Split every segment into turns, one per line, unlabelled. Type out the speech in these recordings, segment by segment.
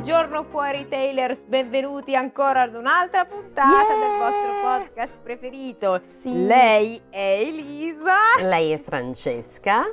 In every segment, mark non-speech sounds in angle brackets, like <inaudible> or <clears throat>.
Buongiorno fuori Tailors, benvenuti ancora ad un'altra puntata
Yeah!
del vostro podcast preferito.
Sì.
Lei è Elisa,
Lei è Francesca,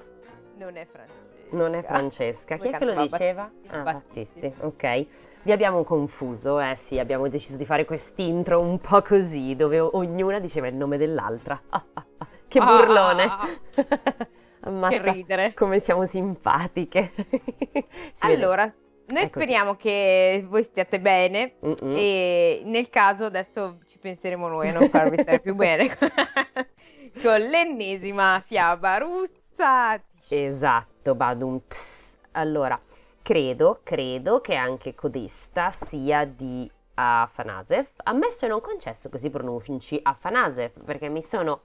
non è Francesca.
non è Francesca. Chi è che lo diceva?
Battisti.
Ah,
Battisti.
Ok. Vi abbiamo confuso, eh sì, abbiamo deciso di fare quest'intro un po' così, dove ognuna diceva il nome dell'altra. Ah, ah, ah, Che
Ah,
burlone!
ah, <laughs> Che
Ammazza
ridere.
come siamo simpatiche. <laughs> Si vede.
Noi
Eccoci.
speriamo che voi stiate bene
Mm-mm.
e nel caso adesso ci penseremo noi a non <laughs> farvi stare più bene <laughs> con l'ennesima fiaba russa.
Esatto, badum ts. Allora, credo, credo che anche codesta sia di Afanasev, ammesso e non concesso che si pronunci Afanasev, perché mi sono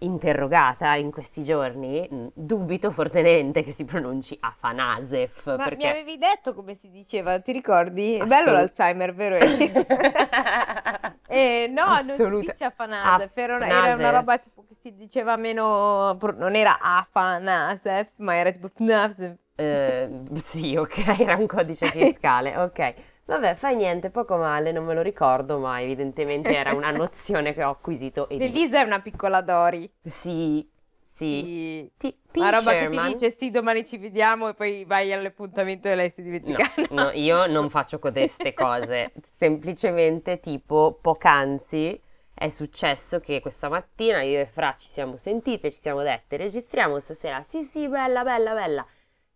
interrogata in questi giorni, mm, dubito fortemente che si pronunci Afanasev,
Ma mi
perché...
avevi detto come si diceva, ti ricordi? È bello
Assolut-
l'Alzheimer, vero? <laughs> Eh, no, non si
Assoluta-
dice Afanasev, era una, era una roba tipo che si diceva meno, non era Afanasev, ma era tipo Fnasev.
Eh, sì, ok, era un codice fiscale, ok. Vabbè, fai niente, poco male, non me lo ricordo, ma evidentemente era una <laughs> nozione che ho acquisito e
Elisa è una piccola Dori.
Sì, sì.
Sì.
Ti-
Una roba che ti
Sherman?
dice sì, domani ci vediamo e poi vai all'appuntamento e lei si dimentica.
No, no, <laughs> io non faccio codeste <laughs> cose, semplicemente tipo poc'anzi è successo che questa mattina io e Fra ci siamo sentite, ci siamo dette registriamo stasera, sì sì bella bella bella,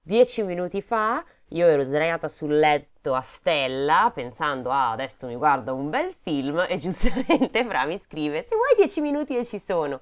dieci minuti fa io ero sdraiata sul letto a stella pensando ah adesso mi guardo un bel film e <laughs> giustamente Fra mi scrive se vuoi dieci minuti io ci sono.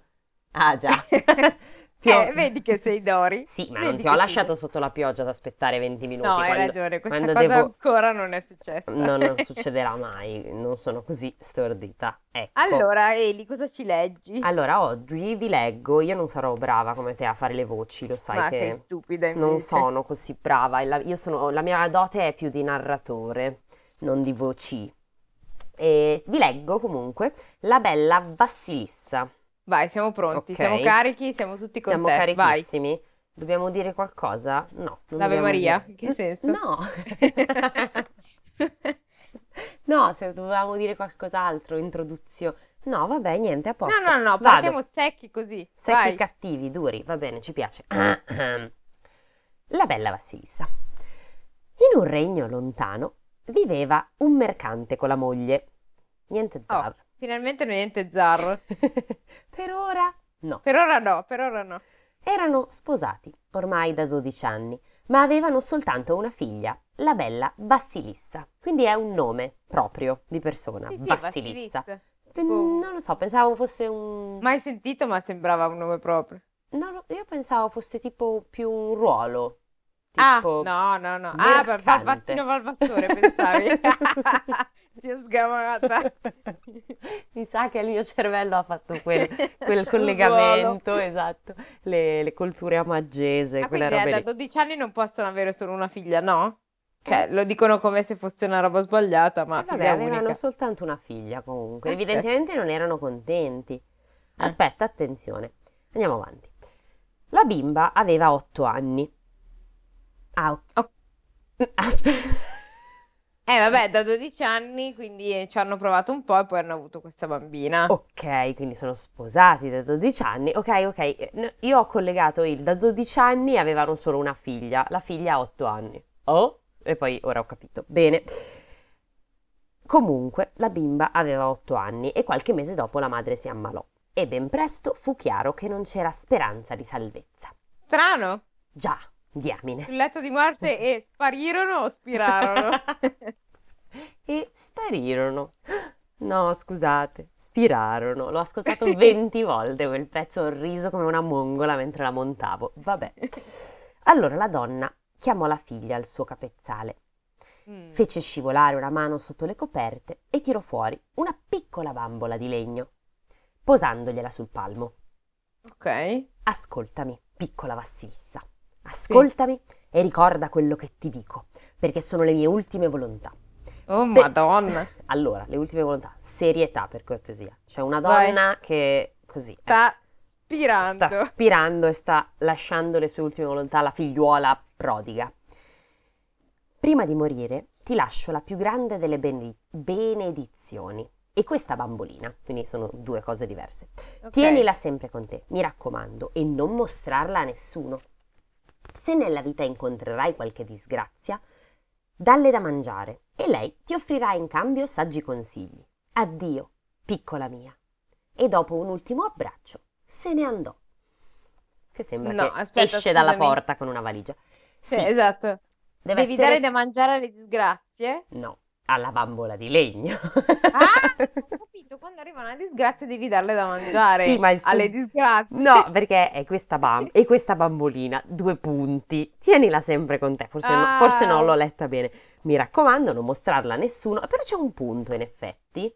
Ah già. <laughs> Ti ho-
Eh, vedi che sei Dori.
Sì, ma
Vedi
non ti ho lasciato
sei-
sotto la pioggia ad aspettare 20 minuti.
No, hai
quando-
ragione, questa cosa
devo-
ancora non è successa.
No, non <laughs> succederà mai, non sono così stordita. Ecco.
Allora, Eli, cosa ci leggi?
Allora, oggi vi leggo, io non sarò brava come te a fare le voci, lo sai
Ma
che
sei stupida
non
invece.
sono così brava. La, io sono, la mia dote è più di narratore, non di voci. E vi leggo comunque La bella Vassilissa.
Vai, siamo pronti,
Ok.
siamo carichi, siamo tutti con
Siamo
te. Vai.
carichissimi. Dobbiamo dire qualcosa? No. non
L'Ave
dobbiamo
Maria?
dire-
In che senso?
No. <laughs> No, se dovevamo dire qualcos'altro, introduzione. No, vabbè, niente, a posto.
No, no, no,
Vado.
partiamo secchi così.
Secchi
Vai.
cattivi, duri, va bene, ci piace. <clears throat> La bella Vassilissa. In un regno lontano viveva un mercante con la moglie. Niente
Oh,
zar.
Finalmente niente zarro. <laughs>
Per ora no.
Per ora no, per ora no.
Erano sposati ormai da 12 anni, ma avevano soltanto una figlia, la bella Vassilissa. Quindi è un nome proprio di persona,
Sì, sì,
Vassilissa.
Vassilissa.
Pen- Non lo so, pensavo fosse un...
Mai sentito, ma sembrava un nome proprio.
No, io pensavo fosse tipo più un ruolo.
Ah,
Tipo...
no, no, no. Ah, per
mercante.
Valvassino Valvassore, pensavi? <laughs> <laughs> Ti ho sgamata. <laughs>
Mi sa che il mio cervello ha fatto quel, <laughs> quel collegamento, esatto. Le, le culture amaggese,
Ah,
quelle
quindi eh,
robe
da
lì.
12 anni non possono avere solo una figlia, no? Cioè, lo dicono come se fosse una roba sbagliata, ma
Eh, vabbè,
figlia
avevano
unica.
soltanto una figlia comunque.
Ok.
Evidentemente non erano contenti. Aspetta, attenzione. Andiamo avanti. La bimba aveva otto anni. Ah, ok.
Oh. <laughs>
Aspetta.
Eh, vabbè, da 12 anni, quindi eh, ci hanno provato un po' e poi hanno avuto questa bambina.
Ok, quindi sono sposati da 12 anni. Ok, ok. eh, Io ho collegato il da 12 anni avevano solo una figlia. La figlia ha 8 anni. Oh? E poi ora ho capito. Bene. Comunque, la bimba aveva 8 anni e qualche mese dopo la madre si ammalò. E ben presto fu chiaro che non c'era speranza di salvezza.
Strano,
Già, diamine.
sul letto di morte e <laughs> sparirono o spirarono? <laughs>
e sparirono. No, scusate, spirarono. L'ho ascoltato 20 <laughs> volte quel pezzo, ho riso come una mongola mentre la montavo. Vabbè. Allora la donna chiamò la figlia al suo capezzale,
Mm.
fece scivolare una mano sotto le coperte e tirò fuori una piccola bambola di legno, posandogliela sul palmo.
Ok.
Ascoltami, piccola Vassilissa. Ascoltami e ricorda quello che ti dico, perché sono le mie ultime volontà.
Oh,
Beh,
madonna. <laughs>
Allora, le ultime volontà, serietà per cortesia. C'è una
Vai.
donna che così eh,
Sta spirando.
sta spirando e sta lasciando le sue ultime volontà alla figliuola prodiga. Prima di morire, ti lascio la più grande delle bene- benedizioni. E questa bambolina, quindi sono due cose diverse.
Ok.
Tienila sempre con te, mi raccomando, e non mostrarla a nessuno. Se nella vita incontrerai qualche disgrazia, dalle da mangiare e lei ti offrirà in cambio saggi consigli. Addio, piccola mia. E dopo un ultimo abbraccio se ne andò. Che sembra
No,
che
aspetta,
esce dalla
scusami.
porta con una valigia.
Sì,
Sì,
esatto.
deve
Devi
essere...
dare da mangiare alle disgrazie?
No, alla bambola di legno.
Ah, <laughs> ho capito, quando arriva una disgrazia devi darle da mangiare
Sì, ma il suo-
alle disgrazie.
No, perché è questa, bam- e questa bambolina, due punti. Tienila sempre con te, forse, no-
Ah.
forse non l'ho letta bene. Mi raccomando, non mostrarla a nessuno, però c'è un punto in effetti.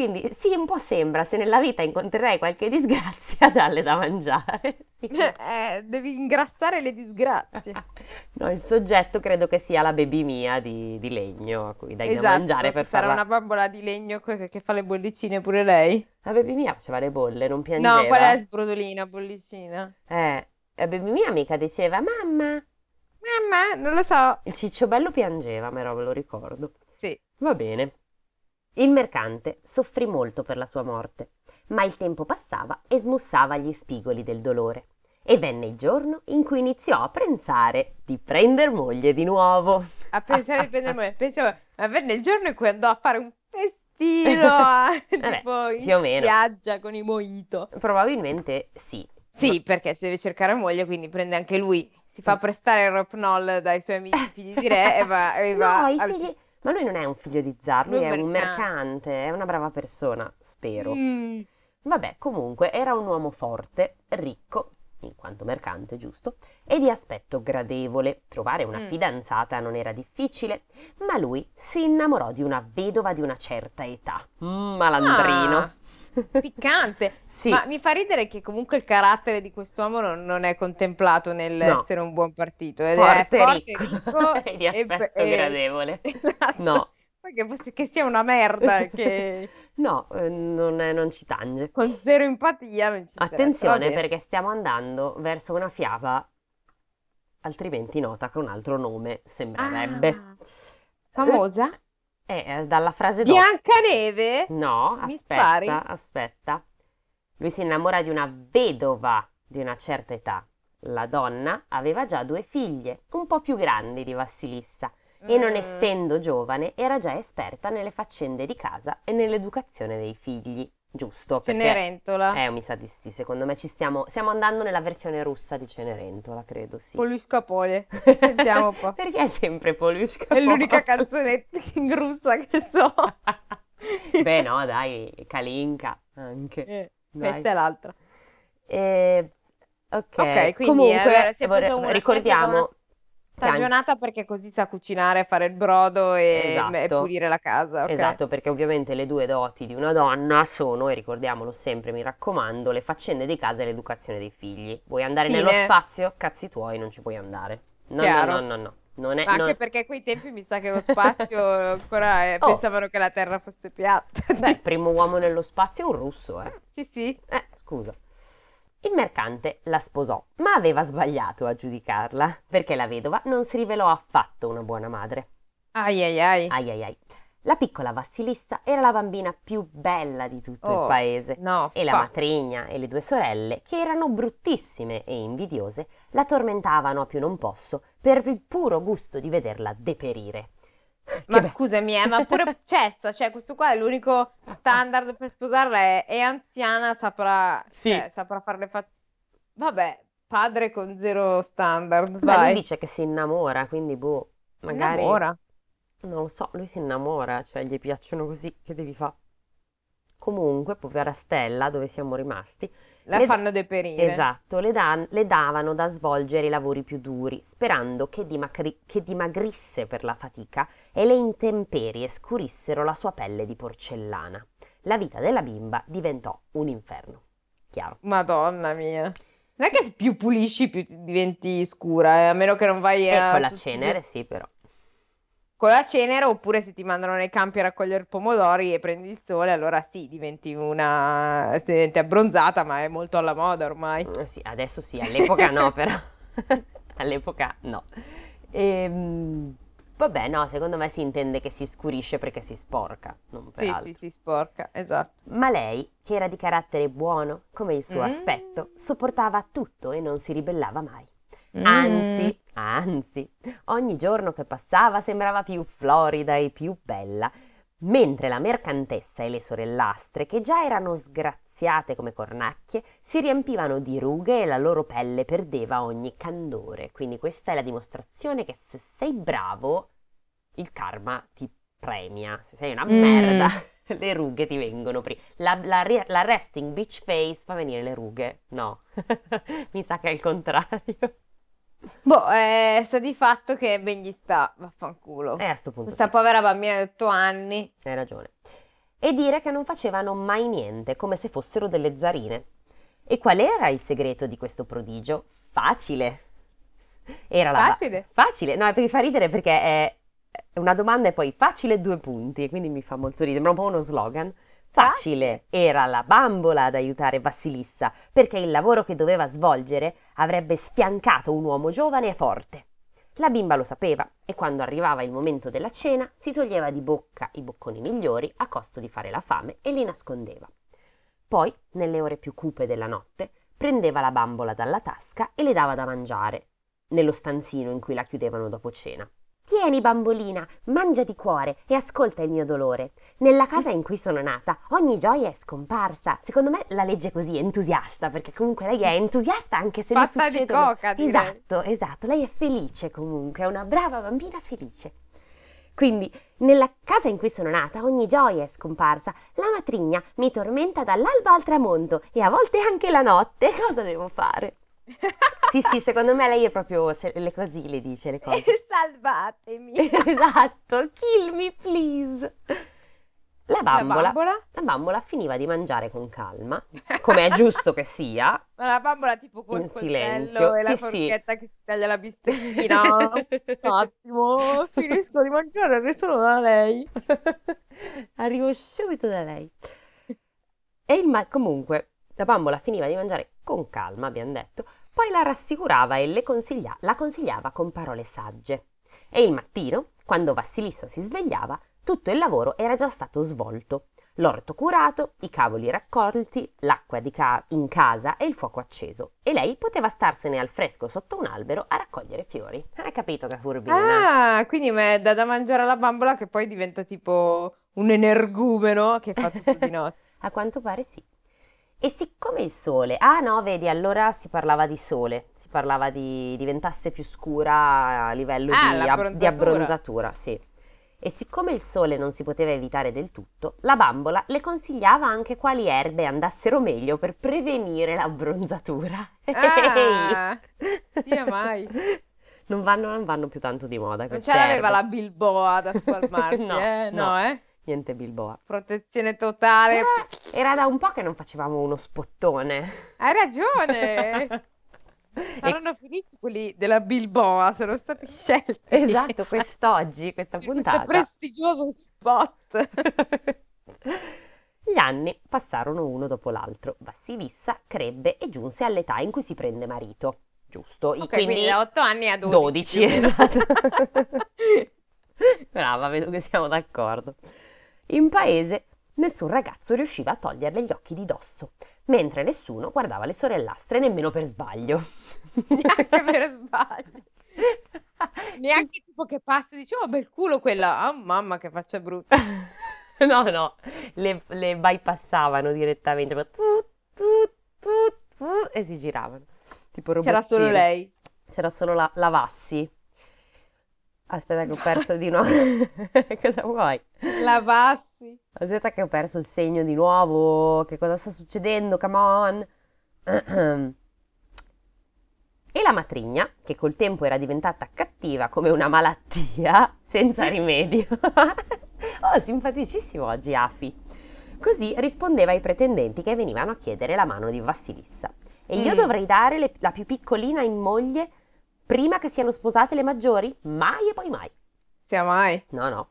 Quindi sì, un po' sembra, se nella vita incontrerai qualche disgrazia, <laughs> dalle da mangiare. Sì.
Eh, devi ingrassare le disgrazie. <laughs>
No, il soggetto credo che sia la baby mia di, di legno a cui dai da
Esatto,
mangiare per
sarà
farla...
una bambola di legno que- che fa le bollicine pure lei.
La baby mia faceva le bolle, non piangeva.
No, quella è sbrodolina, bollicina.
Eh, la baby mia mica diceva, mamma,
Mamma, non lo so.
il cicciobello piangeva, però ve lo ricordo.
Sì.
Va bene. Il mercante soffrì molto per la sua morte, ma il tempo passava e smussava gli spigoli del dolore. E venne il giorno in cui iniziò a pensare di prender moglie di nuovo.
A pensare di prendere moglie. Pensavo, ma venne il giorno in cui andò a fare un festino <laughs> a- tipo in
più o meno.
spiaggia con i mojito.
Probabilmente sì.
Sì, perché se deve cercare moglie, quindi prende anche lui. Si fa prestare il Ropnol dai suoi amici figli di re e va, e va
No, i
al-
figli... Ma lui non è un figlio di zar, lui
Lui è un mercante,
è una brava persona, spero.
Mm.
Vabbè, comunque era un uomo forte, ricco, in quanto mercante, giusto, e di aspetto gradevole. Trovare una
Mm.
fidanzata non era difficile, ma lui si innamorò di una vedova di una certa età. Mm, malandrino.
Ah, <laughs> Piccante.
Sì,
Ma mi fa ridere che comunque il carattere di quest'uomo non, non è contemplato nell'essere un buon partito. Ed
forte,
è forte,
ricco,
ricco <laughs>
e di aspetto
e-
gradevole. <laughs>
Esatto.
No,
che, fosse- che sia una merda, che
no, eh, non, è- non ci tange.
con zero empatia non ci
Attenzione perché stiamo andando verso una fiaba altrimenti nota con un altro nome sembrerebbe.
Ah, famosa?
Eh, eh, dalla frase dopo.
Biancaneve?
No,
Mi
aspetta,
spari?
aspetta. Lui si innamora di una vedova di una certa età. La donna aveva già due figlie, un po' più grandi di Vassilissa, e non
Mm.
essendo giovane era già esperta nelle faccende di casa e nell'educazione dei figli. Giusto, perché
Cenerentola.
eh, mi sa di sì, secondo me ci stiamo, stiamo andando nella versione russa di Cenerentola, credo, sì.
Polushka Pole. <laughs> Sentiamo un po'.
Perché è sempre Polushka
È l'unica
Pol?
canzonetta in russa che so. <laughs>
Beh, no, dai, Kalinka anche.
Eh,
Dai.
questa è l'altra.
Eh, ok,
Ok, quindi,
comunque
allora, si è preso una- si è
ricordiamo
preso una
che anche-
Stagionata perché così sa cucinare, fare il brodo e,
Esatto.
e pulire la casa. ok?
Esatto, perché ovviamente le due doti di una donna sono, e ricordiamolo sempre, mi raccomando, le faccende di casa e l'educazione dei figli. Vuoi andare
Fine.
nello spazio? Cazzi tuoi, non ci puoi andare. No, no,
Chiaro.
no, no, no. Non è,
Ma anche
non-
perché a quei tempi mi sa che lo spazio <laughs> ancora eh,
Oh.
pensavano che la Terra fosse piatta.
Beh, il primo uomo nello spazio è un russo, eh.
Sì, sì.
Eh, scusa. Il mercante la sposò, ma aveva sbagliato a giudicarla, perché la vedova non si rivelò affatto una buona madre.
Ai ai ai.
Ai ai ai. La piccola Vassilissa era la bambina più bella di tutto
Oh,
il paese.
No,
E la matrigna e le due sorelle, che erano bruttissime e invidiose, la tormentavano a più non posso per il puro gusto di vederla deperire.
Ma scusami, eh, ma <laughs> pure Cessa, cioè questo qua è l'unico standard per sposarla, è, è anziana, saprà,
Sì.
cioè, saprà fare le facce. Vabbè, padre con zero standard,
Beh, lui
vai.
dice che si innamora, quindi boh, magari...
Innamora.
Non lo so, lui si innamora, cioè gli piacciono così, che devi fare? Comunque, povera Stella, dove siamo rimasti,
La
Le-
fanno deperire.
esatto, le, da- le davano da svolgere i lavori più duri, sperando che, dimacri- che dimagrisse per la fatica e le intemperie scurissero la sua pelle di porcellana. La vita della bimba diventò un inferno. Chiaro.
Madonna mia. Non è che più pulisci più ti diventi scura, eh, a meno che non vai
E
a
con la cenere, sì, però.
Con la cenere, oppure se ti mandano nei campi a raccogliere pomodori e prendi il sole, allora sì, diventi una... diventi abbronzata, ma è molto alla moda ormai.
Eh, Sì, adesso sì, all'epoca no, <laughs> però. <laughs> All'epoca no. Ehm, Vabbè, no, secondo me si intende che si scurisce perché si sporca, non per
Sì,
altro.
sì, si sporca, esatto.
Ma lei, che era di carattere buono, come il suo
Mm.
aspetto, sopportava tutto e non si ribellava mai.
Mm.
Anzi, anzi, ogni giorno che passava sembrava più florida e più bella, mentre la mercantessa e le sorellastre, che già erano sgraziate come cornacchie, si riempivano di rughe e la loro pelle perdeva ogni candore. Quindi questa è la dimostrazione che se sei bravo, il karma ti premia. Se sei una
Mm.
merda, <laughs> le rughe ti vengono prima. La, la la resting beach face fa venire le rughe? No, <laughs> mi sa che è il contrario.
Boh, eh, sta di fatto che ben gli sta, vaffanculo.
E a sto punto
Questa
sì,
povera bambina di 8 anni.
hai ragione. E dire che non facevano mai niente, come se fossero delle zarine. E qual era il segreto di questo prodigio? Facile. Era la ba-
Facile.
Facile, no, mi fa ridere perché è una domanda e poi facile due punti, quindi mi fa molto ridere, ma un po' uno slogan. Facile era la bambola ad aiutare Vassilissa, perché il lavoro che doveva svolgere avrebbe sfiancato un uomo giovane e forte. La bimba lo sapeva e quando arrivava il momento della cena si toglieva di bocca i bocconi migliori a costo di fare la fame e li nascondeva. Poi, nelle ore più cupe della notte, prendeva la bambola dalla tasca e le dava da mangiare, nello stanzino in cui la chiudevano dopo cena. Tieni, bambolina, mangia di cuore e ascolta il mio dolore. Nella casa in cui sono nata ogni gioia è scomparsa. Secondo me la legge così, entusiasta, perché comunque lei è entusiasta anche se le
Fatta di
succedono...
coca, direi.
Esatto, esatto, lei è felice comunque, è una brava bambina felice. Quindi, nella casa in cui sono nata ogni gioia è scomparsa. La matrigna mi tormenta dall'alba al tramonto e a volte anche la notte. Cosa devo fare? Sì, sì, secondo me lei è proprio se- le così le dice le cose. <laughs>
Salvatemi.
esatto, kill me please. La
La
bambola,
bambola?
la bambola finiva di mangiare con calma, come è giusto che sia.
Ma la bambola tipo col
In
coltello
silenzio.
e la
Sì, sì.
forchetta che si taglia la bistecchina. Un attimo, finisco di mangiare che sono da lei. <laughs>
Arrivo subito da lei. E il ma- comunque, la bambola finiva di mangiare con calma, abbiamo detto, poi la rassicurava e le consiglia- la consigliava con parole sagge. E il mattino, quando Vassilissa si svegliava, tutto il lavoro era già stato svolto. L'orto curato, i cavoli raccolti, l'acqua di ca- in casa e il fuoco acceso. E lei poteva starsene al fresco sotto un albero a raccogliere fiori. Hai capito che furbina?
Ah, quindi me dà da mangiare alla bambola che poi diventa tipo un energumeno che fa tutto di <laughs> notte.
A quanto pare sì. E siccome il sole, ah no, vedi, allora si parlava di sole, si parlava di diventasse più scura a livello
Ah,
di, ab- di abbronzatura, sì. E siccome il sole non si poteva evitare del tutto, la bambola le consigliava anche quali erbe andassero meglio per prevenire l'abbronzatura.
Ah, sia mai.
Non vanno, non vanno più tanto di moda
Non ce l'aveva
erbe.
la Bilboa da spalmarsi, <laughs>
No,
eh?
no.
No, eh?
Niente Bilboa.
Protezione totale.
Eh, era da un po' che non facevamo uno spottone.
Hai ragione. <laughs>
E-
Saranno felici quelli della Bilboa, sono stati scelti.
Esatto, quest'oggi, questa
Per questo
puntata.
prestigioso spot. <laughs>
Gli anni passarono uno dopo l'altro. Vassilissa crebbe e giunse all'età in cui si prende marito. Giusto? I-
Ok, quindi,
quindi
da 8 anni a 12.
12,
più o meno.
esatto. <laughs> Brava, vedo che siamo d'accordo. In paese nessun ragazzo riusciva a toglierle gli occhi di dosso, mentre nessuno guardava le sorellastre nemmeno per sbaglio.
Neanche per sbaglio. <laughs> Neanche tipo che passa e dice, oh bel culo quella. Oh mamma che faccia brutta. <laughs>
No, no, le, le bypassavano direttamente, ma tut, tut, tut, e si giravano. Tipo
C'era solo lei.
C'era solo la, la Vassi. Aspetta che ho perso di nuovo. <laughs> Cosa vuoi?
La Vassi.
Aspetta che ho perso il segno di nuovo. Che cosa sta succedendo? Come on. <clears throat> E la matrigna, che col tempo era diventata cattiva come una malattia, <laughs> senza rimedio. <laughs> oh, simpaticissimo oggi, Afi. Così rispondeva ai pretendenti che venivano a chiedere la mano di Vassilissa. E io
Mm.
dovrei dare le- la più piccolina in moglie prima che siano sposate le maggiori? Mai e poi mai.
Sia mai.
No, no,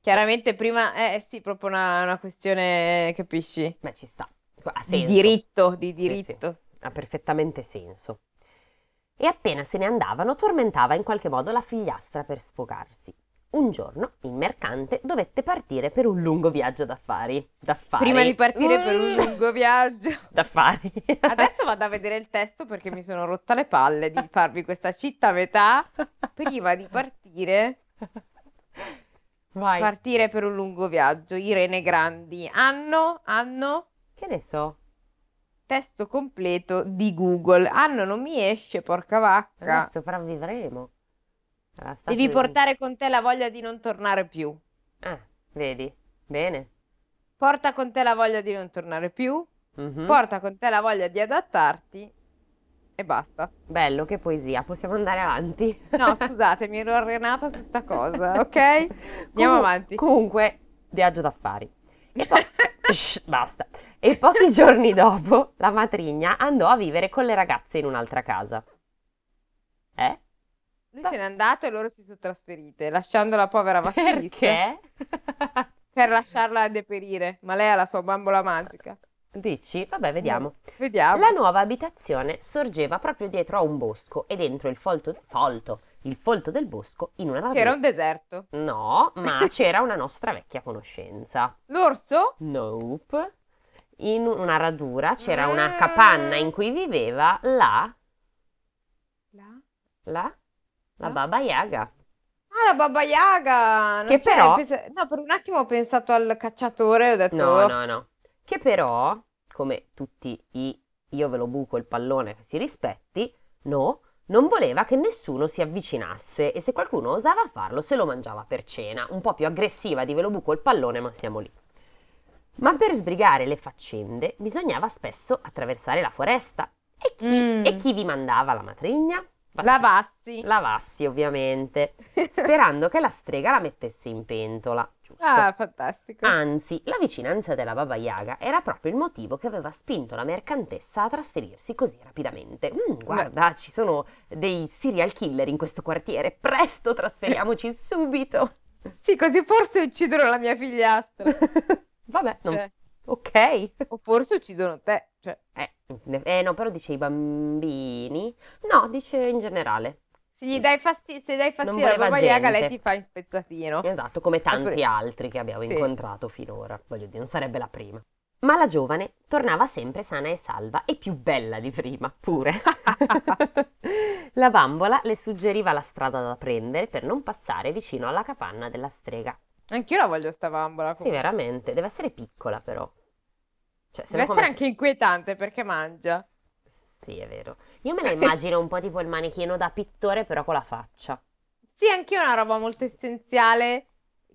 Chiaramente prima, eh sì, proprio una, una questione, capisci?
ma ci sta. Ha
Di
senso.
diritto, di
Sì,
diritto.
ha perfettamente senso. E appena se ne andavano, tormentava in qualche modo la figliastra per sfogarsi. Un giorno il mercante dovette partire per un lungo viaggio d'affari. D'affari.
Prima di partire per un lungo viaggio. <laughs>
D'affari.
Adesso vado a vedere il testo perché mi sono rotta le palle di farvi questa città a metà. Prima di partire,
Vai.
partire per un lungo viaggio. Irene Grandi. Anno, anno,
Che ne so?
testo completo di Google. Anno non mi esce, porca vacca.
Adesso sopravvivremo. Era stato
Devi
il-
portare con te la voglia di non tornare più.
Ah, vedi? Bene.
Porta con te la voglia di non tornare più.
Mhm.
Porta con te la voglia di adattarti. E basta.
Bello, che poesia. Possiamo andare avanti.
No, <laughs> scusate, mi ero arenata su sta cosa, <laughs> ok? Andiamo
Comu-
avanti.
Comunque, viaggio d'affari. E poi... <laughs> Shh, basta. E pochi giorni dopo, la matrigna andò a vivere con le ragazze in un'altra casa. Eh?
Lui se n'è andato e loro si sono trasferite, lasciando la povera Vassilissa
Perché? <laughs>
per lasciarla deperire. Ma lei ha la sua bambola magica.
Dici? Vabbè, vediamo.
Vediamo.
La nuova abitazione sorgeva proprio dietro a un bosco e dentro il folto, folto, il folto del bosco in una
C'era
radura.
un deserto.
No, ma <laughs> c'era una nostra vecchia conoscenza.
L'orso?
Nope. In una radura c'era una
Ah.
capanna in cui viveva la,
La-
la, la. Baba Yaga.
Ah, la Baba Yaga! Non
Che
c'è,
però-
pensa- No, per un attimo ho pensato al cacciatore, ho detto...
No, no, no. Che però, come tutti i io ve lo buco il pallone che si rispetti, no, non voleva che nessuno si avvicinasse e se qualcuno osava farlo se lo mangiava per cena. Un po' più aggressiva di ve lo buco il pallone, ma siamo lì. Ma per sbrigare le faccende bisognava spesso attraversare la foresta. E chi,
Mm.
e chi vi mandava la matrigna?
La Vassi.
La Vassi, ovviamente, <laughs> sperando che la strega la mettesse in pentola. Giusto.
Ah, fantastico.
Anzi, la vicinanza della Baba Yaga era proprio il motivo che aveva spinto la mercantessa a trasferirsi così rapidamente. Mm, guarda, ci sono dei serial killer in questo quartiere. Presto, trasferiamoci <laughs> subito.
Sì, così forse uccidono la mia figliastra. <laughs>
Vabbè, non-
Cioè,
ok.
o forse uccidono te. Cioè,
Eh, eh, no, però dice i bambini. No, dice in generale.
se gli dai fastidio, se dai fastidio alla
voleva
Baba Yaga,
gente.
lei ti fa in spezzatino.
Esatto, come tanti
Oppure-
altri che abbiamo
Sì.
incontrato finora. Voglio dire, non sarebbe la prima. Ma la giovane tornava sempre sana e salva e più bella di prima, pure. <laughs> la bambola le suggeriva la strada da prendere per non passare vicino alla capanna della strega.
Anch'io la voglio sta bambola.
Sì,
comunque.
veramente, deve essere piccola però. Cioè, se
Deve essere
come
anche inquietante perché mangia.
Sì, è vero. Io me la immagino un po' tipo il manichino da pittore, però con la faccia.
Sì, anch'io ho una roba molto essenziale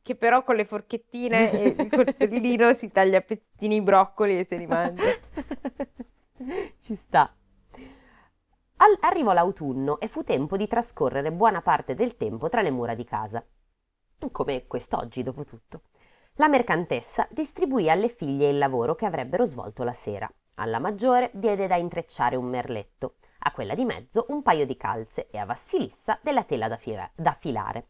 che però con le forchettine e il coltellino si taglia a pezzini i broccoli e se li mangia. <laughs>
Ci sta. Al- arrivò l'autunno e fu tempo di trascorrere buona parte del tempo tra le mura di casa. Come quest'oggi, dopo tutto. La mercantessa distribuì alle figlie il lavoro che avrebbero svolto la sera. Alla maggiore diede da intrecciare un merletto, a quella di mezzo un paio di calze e a Vassilissa della tela da, fila- da filare.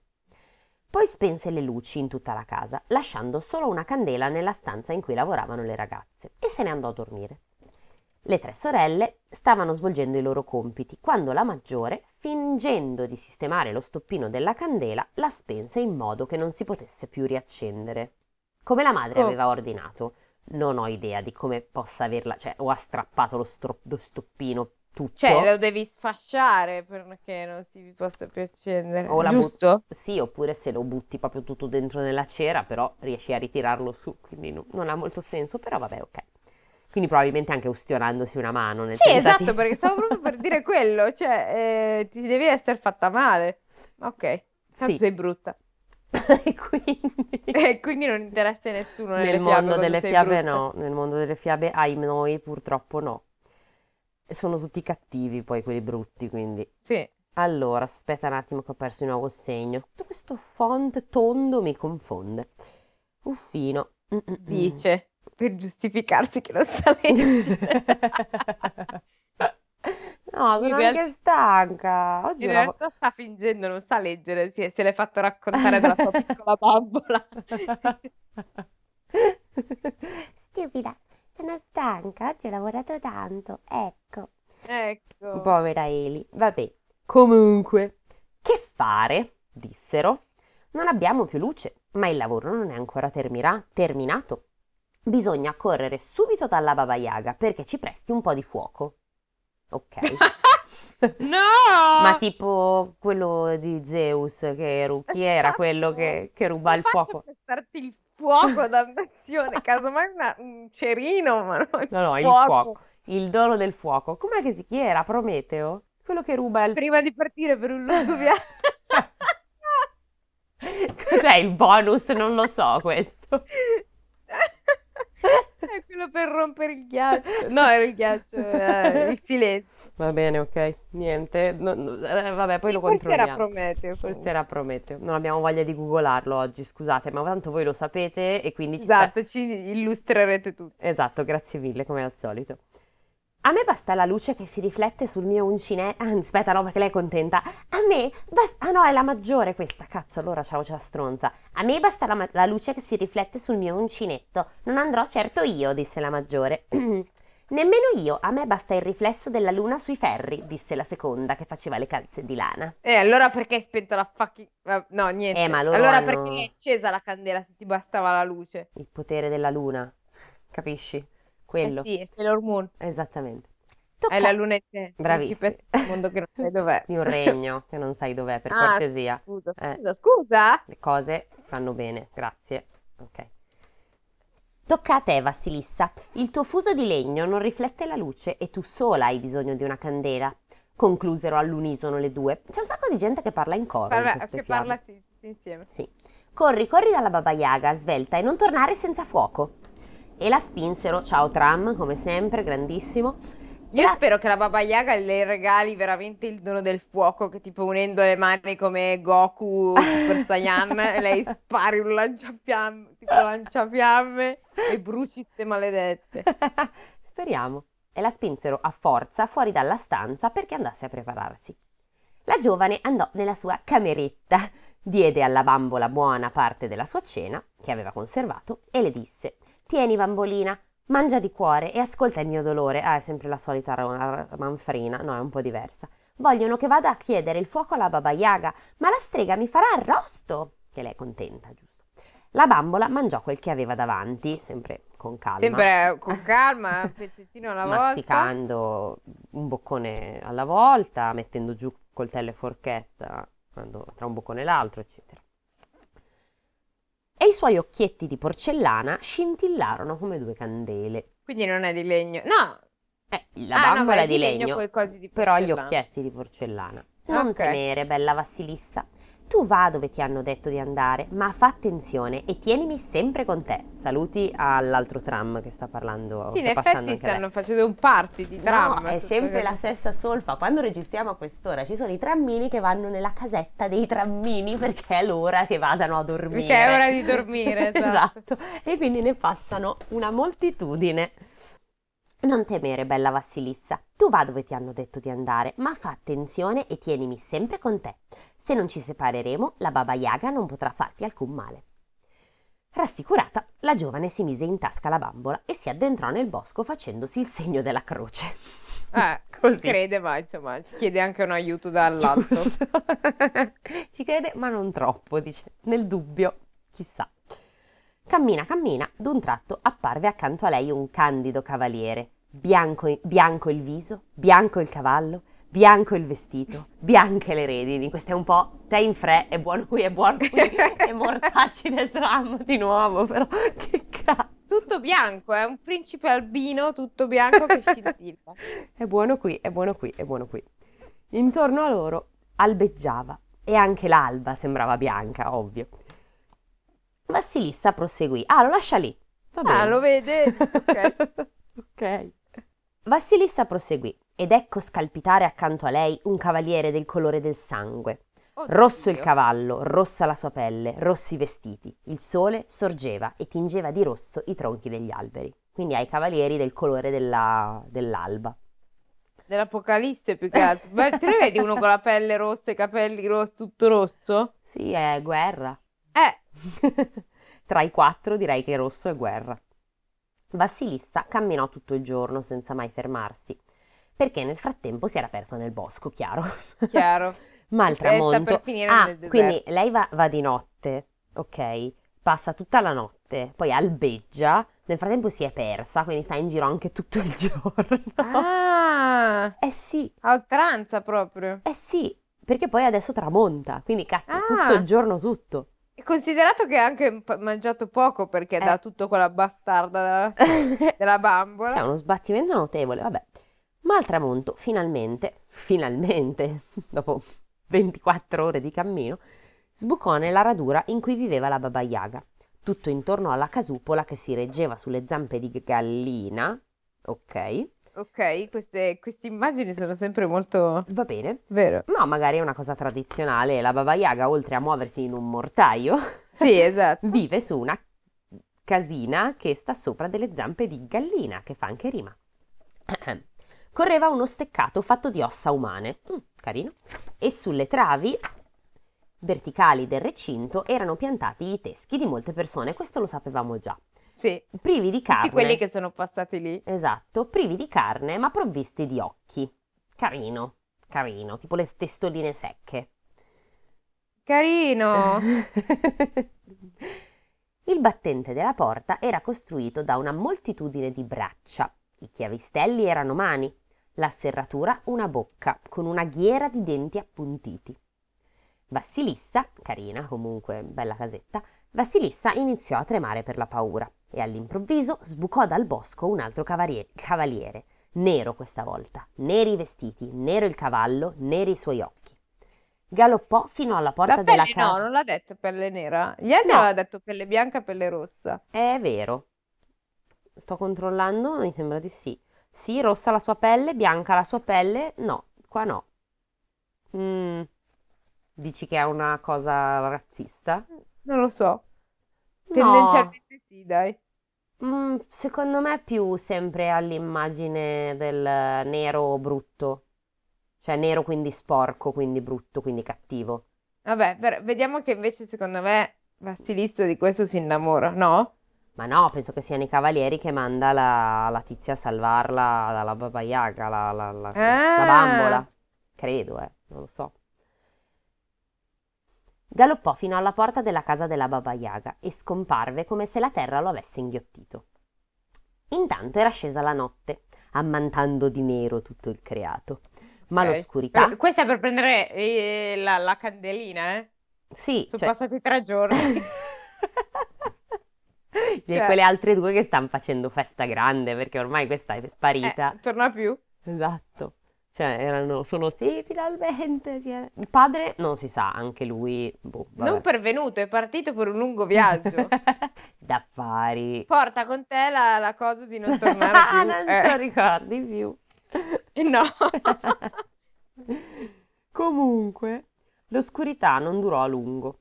Poi spense le luci in tutta la casa, lasciando solo una candela nella stanza in cui lavoravano le ragazze, e se ne andò a dormire. Le tre sorelle stavano svolgendo i loro compiti quando la maggiore, fingendo di sistemare lo stoppino della candela, la spense in modo che non si potesse più riaccendere. Come la madre
Oh.
aveva ordinato. Non ho idea di come possa averla, cioè, o ha strappato lo, stro- lo stoppino tutto.
Cioè, lo devi sfasciare perché non si possa più accendere.
O la but-
Giusto?
Sì, oppure se lo butti proprio tutto dentro nella cera, però riesci a ritirarlo su, quindi no- non ha molto senso, però vabbè, ok. Quindi probabilmente anche ustionandosi una mano nel
Sì,
tentativo.
esatto, perché stavo proprio per dire <laughs> quello. Cioè, eh, ti devi essere fatta male. Ok, tanto
Sì.
sei brutta. <laughs>
e quindi...
E quindi non interessa a nessuno
Nel
fiabe
mondo
quando
delle fiabe
brutta.
no, nel mondo delle fiabe ai noi purtroppo no. Sono tutti cattivi poi quelli brutti, quindi.
Sì.
Allora, aspetta un attimo che ho perso il nuovo segno. Tutto questo font tondo mi confonde. Uffino. Mm, mm, mm.
Dice, per giustificarsi che non sa leggere. <laughs> <laughs>
No, sono
In
anche stanca. Oggi
In
una vo-
realtà sta fingendo, non sa leggere, si- se l'è fatto raccontare dalla sua <laughs> piccola bambola. <laughs>
Stupida, sono stanca, oggi ho lavorato tanto, ecco.
Ecco.
Povera Eli. Vabbè. Comunque, che fare? dissero. Non abbiamo più luce, ma il lavoro non è ancora termina- terminato. Bisogna correre subito dalla Baba Yaga perché ci presti un po' di fuoco. Ok. <laughs>
No!
Ma tipo quello di Zeus, che ru- chi era
Esatto.
quello che, che ruba il fuoco?
a prestarti il fuoco, dannazione, casomai una- un cerino, ma non il
No, no, il
fuoco.
fuoco. Il dono del fuoco. Com'è che si chi era? Prometeo? Quello che ruba il
Prima di partire per un lungo viaggio. <laughs>
Cos'è il bonus? Non lo so questo. <laughs>
È quello per rompere il ghiaccio. No, era il ghiaccio, <laughs> era il silenzio.
Va bene, ok. Niente. No- no, eh, vabbè, poi lo
Forse era
controlliamo.
Prometeo.
Forse era Prometeo. Non abbiamo voglia di googolarlo oggi, scusate, ma tanto voi lo sapete e quindi ci sta...
Esatto, ci illustrerete tutto.
Esatto, grazie mille, come al solito. A me basta la luce che si riflette sul mio uncinetto. Ah, aspetta, no, perché lei è contenta. A me basta. Ah, no, è la maggiore questa. Cazzo, allora ciao, la stronza. A me basta la, ma- la luce che si riflette sul mio uncinetto. Non andrò certo io, disse la maggiore. <clears throat> Nemmeno io. A me basta il riflesso della luna sui ferri, disse la seconda, che faceva le calze di lana.
E allora perché hai spento la fucking... ah, No, niente.
Eh, ma loro
Allora
hanno-
perché è accesa la candela se ti bastava la luce?
Il potere della luna. Capisci? Quello.
Eh sì, è Sailor Moon.
Esattamente.
È la luna in te.
Bravissima.
un mondo che non sai dov'è. <laughs>
Di un regno che non sai dov'è, per
Ah,
cortesia.
Scusa,
Eh.
scusa, scusa.
Le cose si fanno bene, grazie. Ok. Tocca a te, Vassilissa. Il tuo fuso di legno non riflette la luce e tu sola hai bisogno di una candela. Conclusero all'unisono le due. C'è un sacco di gente che parla in coro in
Parla,
queste
che
fiabe.
parla sì, insieme.
Sì. Corri, corri dalla Baba Yaga, svelta, e non tornare senza fuoco. E la spinsero, ciao Tram, come sempre, grandissimo.
Io
la-
spero che la Baba Yaga le regali veramente il dono del fuoco, che tipo unendo le mani come Goku Super Saiyan, <laughs> lei spari un lanciafiamme, tipo lanciafiamme e bruci ste maledette. <laughs>
Speriamo. E la spinsero a forza fuori dalla stanza perché andasse a prepararsi. La giovane andò nella sua cameretta, diede alla bambola buona parte della sua cena, che aveva conservato, e le disse: Tieni, bambolina, mangia di cuore e ascolta il mio dolore. Ah, è sempre la solita manfrina, no, è un po' diversa. Vogliono che vada a chiedere il fuoco alla Baba Yaga, ma la strega mi farà arrosto. Che lei è contenta, giusto? La bambola mangiò quel che aveva davanti, sempre con calma.
Sempre con calma, un pezzettino alla volta.
masticando un boccone alla volta, mettendo giù coltello e forchetta quando- tra un boccone e l'altro, eccetera. E i suoi occhietti di porcellana scintillarono come due candele.
Quindi non è di legno. No,
Eh, la
Ah, no,
bambola
ma
è di
legno
legno,
di
però gli occhietti di porcellana. Non
Ok.
temere, bella Vassilissa. Tu va dove ti hanno detto di andare, ma fa attenzione e tienimi sempre con te. Saluti all'altro tram che sta parlando,
sì, in
sta passando
effetti stanno facendo un party di tram.
No, è sempre la stessa solfa. Quando registriamo a quest'ora ci sono i trammini che vanno nella casetta dei trammini perché è l'ora che vadano a dormire.
Perché è ora di dormire, <laughs> esatto.
esatto. E quindi ne passano una moltitudine. Non temere, bella Vassilissa. Tu va dove ti hanno detto di andare, ma fa attenzione e tienimi sempre con te. Se non ci separeremo, la Baba Yaga non potrà farti alcun male. Rassicurata, la giovane si mise in tasca la bambola e si addentrò nel bosco facendosi il segno della croce.
Eh, <laughs>
Così.
crede, ma insomma, ci chiede anche un aiuto dall'alto. <laughs>
Ci crede, ma non troppo, dice. Nel dubbio, chissà. Cammina, cammina, d'un tratto apparve accanto a lei un candido cavaliere, bianco, bianco il viso, bianco il cavallo, bianco il vestito, bianche le redini. Questo è un po' te in fre, è buono qui, è buono qui, e <laughs> mortacci del tram di nuovo, però che cazzo.
Tutto bianco, è un principe albino, tutto bianco che scintilla. <laughs>
È buono qui, è buono qui, è buono qui. Intorno a loro albeggiava e anche l'alba sembrava bianca, ovvio. Vassilissa proseguì. Ah, lo lascia lì. Va bene.
Ah, lo vede? <laughs> Ok.
ok. Vassilissa proseguì ed ecco scalpitare accanto a lei un cavaliere del colore del sangue.
Oddio.
Rosso il cavallo, rossa la sua pelle, rossi i vestiti. Il sole sorgeva e tingeva di rosso i tronchi degli alberi. Quindi hai cavalieri del colore della- dell'alba.
Dell'Apocalisse più che altro. Ma te ne vedi uno con la pelle rossa, i capelli rossi, tutto rosso?
Sì, è guerra.
Eh, <laughs>
Tra i quattro direi che rosso è guerra. Vassilissa camminò tutto il giorno senza mai fermarsi, perché nel frattempo si era persa nel bosco, chiaro.
chiaro. <laughs>
Ma al tramonto...
finire
Ah, quindi lei va, va di notte, ok? Passa tutta la notte, poi albeggia, nel frattempo si è persa, quindi sta in giro anche tutto il <laughs> giorno.
Ah,
Eh sì,
a oltranza proprio.
eh sì, perché poi adesso tramonta, quindi cazzo, tutto
Ah.
il giorno tutto.
Considerato che ha anche p- mangiato poco perché
Eh.
dà tutto quella bastarda della, <laughs> della bambola.
C'è uno sbattimento notevole, vabbè. Ma al tramonto, finalmente, finalmente, <laughs> dopo 24 ore di cammino, sbucò nella radura in cui viveva la Baba Yaga, tutto intorno alla casupola che si reggeva sulle zampe di gallina. Ok,
Ok, queste, queste immagini sono sempre molto...
va bene.
Vero?
No, magari è una cosa tradizionale. La Baba Yaga, oltre a muoversi in un mortaio, <laughs>
Sì, esatto.
vive su una casina che sta sopra delle zampe di gallina, che fa anche rima. <clears throat> Correva uno steccato fatto di ossa umane, Mm, carino, e sulle travi verticali del recinto erano piantati i teschi di molte persone, questo lo sapevamo già.
Sì,
Privi di
tutti
carne.
quelli che sono passati lì.
Esatto, privi di carne, ma provvisti di occhi. Carino, carino, tipo le testoline secche.
Carino! <laughs>
Il battente della porta era costruito da una moltitudine di braccia. I chiavistelli erano mani, la serratura una bocca con una ghiera di denti appuntiti. Vassilissa, carina comunque, bella casetta, Vassilissa iniziò a tremare per la paura e all'improvviso sbucò dal bosco un altro cavarie- cavaliere, nero questa volta, neri i vestiti, nero il cavallo, neri i suoi occhi. Galoppò fino alla porta
La
della
pelle no,
casa.
non l'ha detto pelle nera. Gli altri
No.
aveva detto pelle bianca e pelle rossa.
È vero. Sto controllando, mi sembra di sì. Sì, rossa la sua pelle, bianca la sua pelle. No, qua no. Mm, dici che è una cosa razzista?
Non lo so.
No,
Tendenzialmente sì, dai.
Mm, secondo me è più sempre all'immagine del nero brutto. Cioè nero quindi sporco, quindi brutto, quindi cattivo.
Vabbè, per- vediamo che invece secondo me Vassilissa di questo si innamora, no?
Ma no, penso che siano i cavalieri che manda la, la tizia a salvarla dalla Baba Yaga, la, la, la, la
Ah,
bambola. Credo, eh, non lo so. Galoppò fino alla porta della casa della Baba Yaga e scomparve come se la terra lo avesse inghiottito. Intanto era scesa la notte, ammantando di nero tutto il creato. Ma
ok.
l'oscurità?
Per- Questa è per prendere eh, la, la candelina, eh?
Sì,
Sono
cioè...
passati tre giorni.
Di <laughs> <laughs>
Cioè,
quelle altre due che stanno facendo festa grande perché ormai questa è
eh,
sparita.
torna più.
Esatto. Cioè, erano solo sì, finalmente. sì, eh. Il padre non si sa, anche lui, boh,
Non
vabbè.
pervenuto, è partito per un lungo viaggio. <laughs>
D'affari.
Porta con te la, la cosa di non tornare
Ah, <laughs>
più.
non te lo
Eh,
ricordi più.
no. <laughs>
Comunque, l'oscurità non durò a lungo.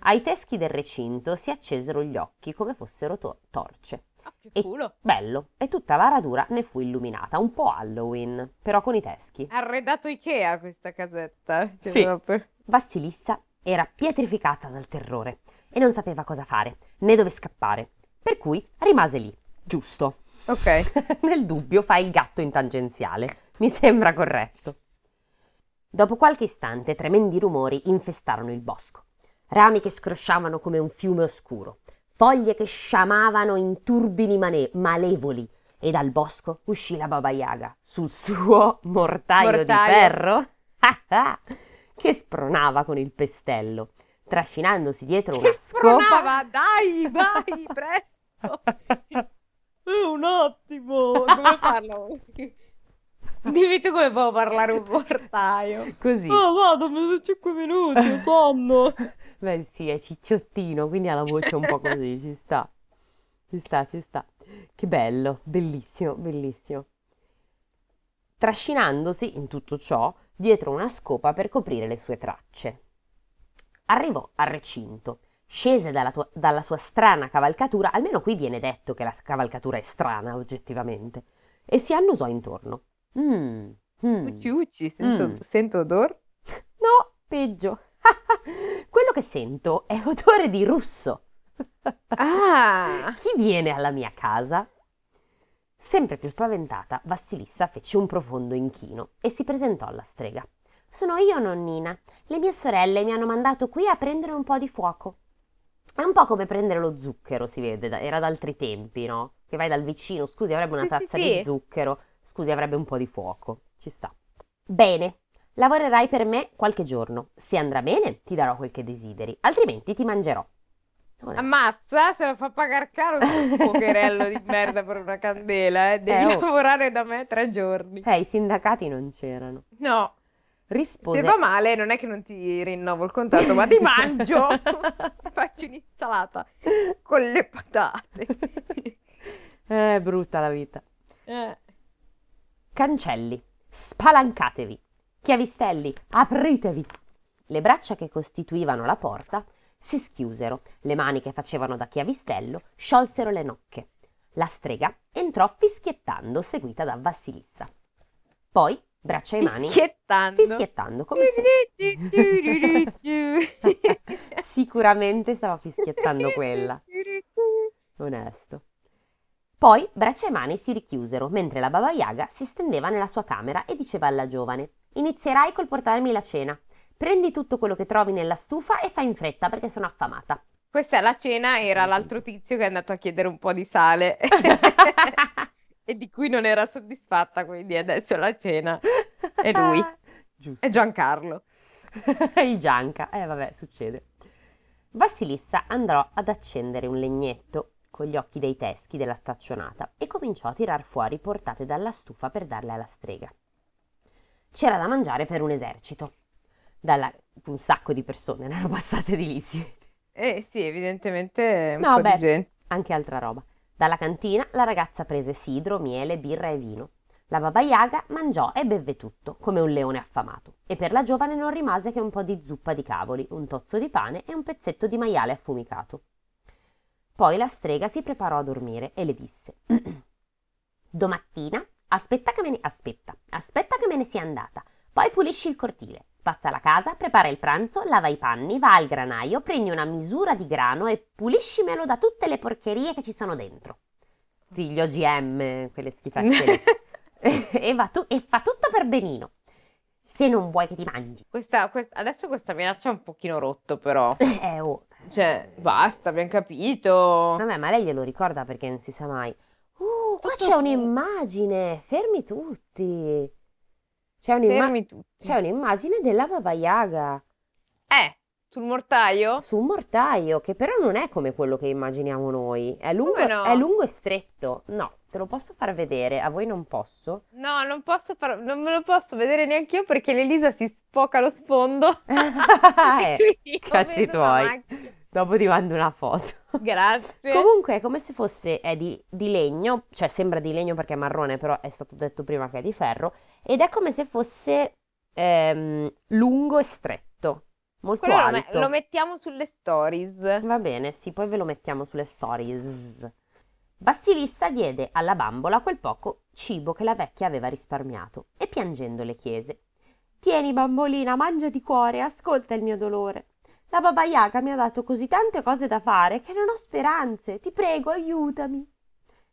Ai teschi del recinto si accesero gli occhi come fossero to- torce.
Ah,
E
culo.
bello, e tutta la radura ne fu illuminata, un po' Halloween, però con i teschi.
Arredato Ikea questa casetta. Cioè,
Sì.
proprio.
Vassilissa era pietrificata dal terrore e non sapeva cosa fare, né dove scappare, per cui rimase lì, giusto.
Ok. <laughs>
Nel dubbio fa il gatto in tangenziale, mi sembra corretto. Dopo qualche istante tremendi rumori infestarono il bosco. Rami che scrosciavano come un fiume oscuro, foglie che sciamavano in turbini mane- malevoli e dal bosco uscì la Baba Yaga sul suo mortaio, di
Mortaio.
ferro <laughs> che spronava con il pestello, trascinandosi dietro una
Che
scopa.
spronava, dai, vai, presto. <laughs> Un attimo, come parlo? <laughs> Dimmi tu come può parlare un mortaio. <laughs>
Così.
Oh, no, dammi 5 minuti, ho <laughs> sonno.
Beh, sì, è cicciottino, quindi ha la voce un po' così, ci sta. Ci sta, ci sta. Che bello, bellissimo, bellissimo. Trascinandosi in tutto ciò dietro una scopa per coprire le sue tracce. Arrivò al recinto, scese dalla, tua- dalla sua strana cavalcatura, almeno qui viene detto che la cavalcatura è strana oggettivamente, e si annusò intorno. Mm, mm.
Ucci, ucci, sento,
Mm.
sento odor.
No, peggio. <laughs> Quello che sento è odore di russo.
Ah,
Chi viene alla mia casa? Sempre più spaventata, Vassilissa fece un profondo inchino e si presentò alla strega. Sono io, nonnina. Le mie sorelle mi hanno mandato qui a prendere un po' di fuoco. È un po' come prendere lo zucchero, si vede, da- era d'altri tempi, no? Che vai dal vicino, scusi, avrebbe una
Sì, sì,
tazza di
sì.
zucchero, scusi, avrebbe un po' di fuoco. Ci sta. Bene, lavorerai per me qualche giorno. Se andrà bene, ti darò quel che desideri, altrimenti ti mangerò. Onesto.
Ammazza, se lo fa pagare caro un pocherello di <laughs> merda per una candela, eh. Devi
Eh, oh.
lavorare da me tre giorni.
Eh, i sindacati non c'erano.
No, se
Rispose...
va male non è che non ti rinnovo il contratto, ma ti mangio. <laughs> Faccio un'insalata con le patate.
È <laughs> brutta la vita.
Eh.
Cancelli, spalancatevi. Chiavistelli, apritevi. Le braccia che costituivano la porta si schiusero, le mani che facevano da chiavistello sciolsero le nocche. La strega entrò fischiettando, seguita da Vassilissa. Poi, braccia e mani,
Fischiettando.
fischiettando, come se... <laughs> Sicuramente stava fischiettando quella. Onesto. Poi braccia e mani si richiusero, mentre la Baba Yaga si stendeva nella sua camera e diceva alla giovane: Inizierai col portarmi la cena. Prendi tutto quello che trovi nella stufa e fai in fretta perché sono affamata.
Questa è la cena, era l'altro tizio che è andato a chiedere un po' di sale <laughs> e di cui non era soddisfatta, quindi adesso la cena è lui, <laughs>
Giusto.
è Giancarlo. <laughs>
Il Gianca. Eh, vabbè, succede. Vassilissa andrò ad accendere un legnetto con gli occhi dei teschi della staccionata e cominciò a tirar fuori portate dalla stufa per darle alla strega. C'era da mangiare per un esercito. Dalla... Un sacco di persone <laughs> erano passate di lì, sì.
Eh sì, evidentemente un
No,
po'
beh.
di gente.
Anche altra roba. Dalla cantina la ragazza prese sidro, miele, birra e vino. La Baba Yaga mangiò e bevve tutto, come un leone affamato, e per la giovane non rimase che un po' di zuppa di cavoli, un tozzo di pane e un pezzetto di maiale affumicato. Poi la strega si preparò a dormire e le disse: <clears throat> Domattina, aspetta che me ne aspetta, aspetta che me ne sia andata. Poi pulisci il cortile, spazza la casa, prepara il pranzo, lava i panni, va al granaio, prendi una misura di grano e puliscimelo da tutte le porcherie che ci sono dentro. Sì, gli OGM, quelle schifezze lì. <laughs> <laughs> e, va tu- e fa tutto per benino. Se non vuoi che ti mangi.
Questa, questa- adesso questa minaccia è un pochino rotto, però. <laughs>
Eh, oh.
Cioè, basta, abbiamo capito.
Vabbè, ma lei glielo ricorda perché non si sa mai. Uh, qua c'è un'immagine, fermi tutti. C'è un'imma-
Fermi tutti.
c'è un'immagine della Baba Yaga
Eh, sul mortaio?
su un mortaio che però non è come quello che immaginiamo noi. È lungo,
Come no?
è lungo e stretto. No, te lo posso far vedere, a voi non posso.
No, non posso far... non me lo posso vedere neanche io perché l'Elisa si sfoca lo sfondo. <laughs>
Eh, <laughs>
Io <laughs>
cazzi
vedo la
tuoi.
macchina.
Dopo ti mando una foto.
Grazie.
Comunque è come se fosse è di, di legno, cioè sembra di legno perché è marrone, però è stato detto prima che è di ferro, ed è come se fosse ehm, lungo e stretto, molto
Quello lo, me-
alto.
lo mettiamo sulle stories.
Va bene, sì, poi ve lo mettiamo sulle stories. Bassilissa diede alla bambola quel poco cibo che la vecchia aveva risparmiato e piangendo le chiese: Tieni, bambolina, mangia di cuore, ascolta il mio dolore. La Baba Yaga mi ha dato così tante cose da fare che non ho speranze. Ti prego, aiutami.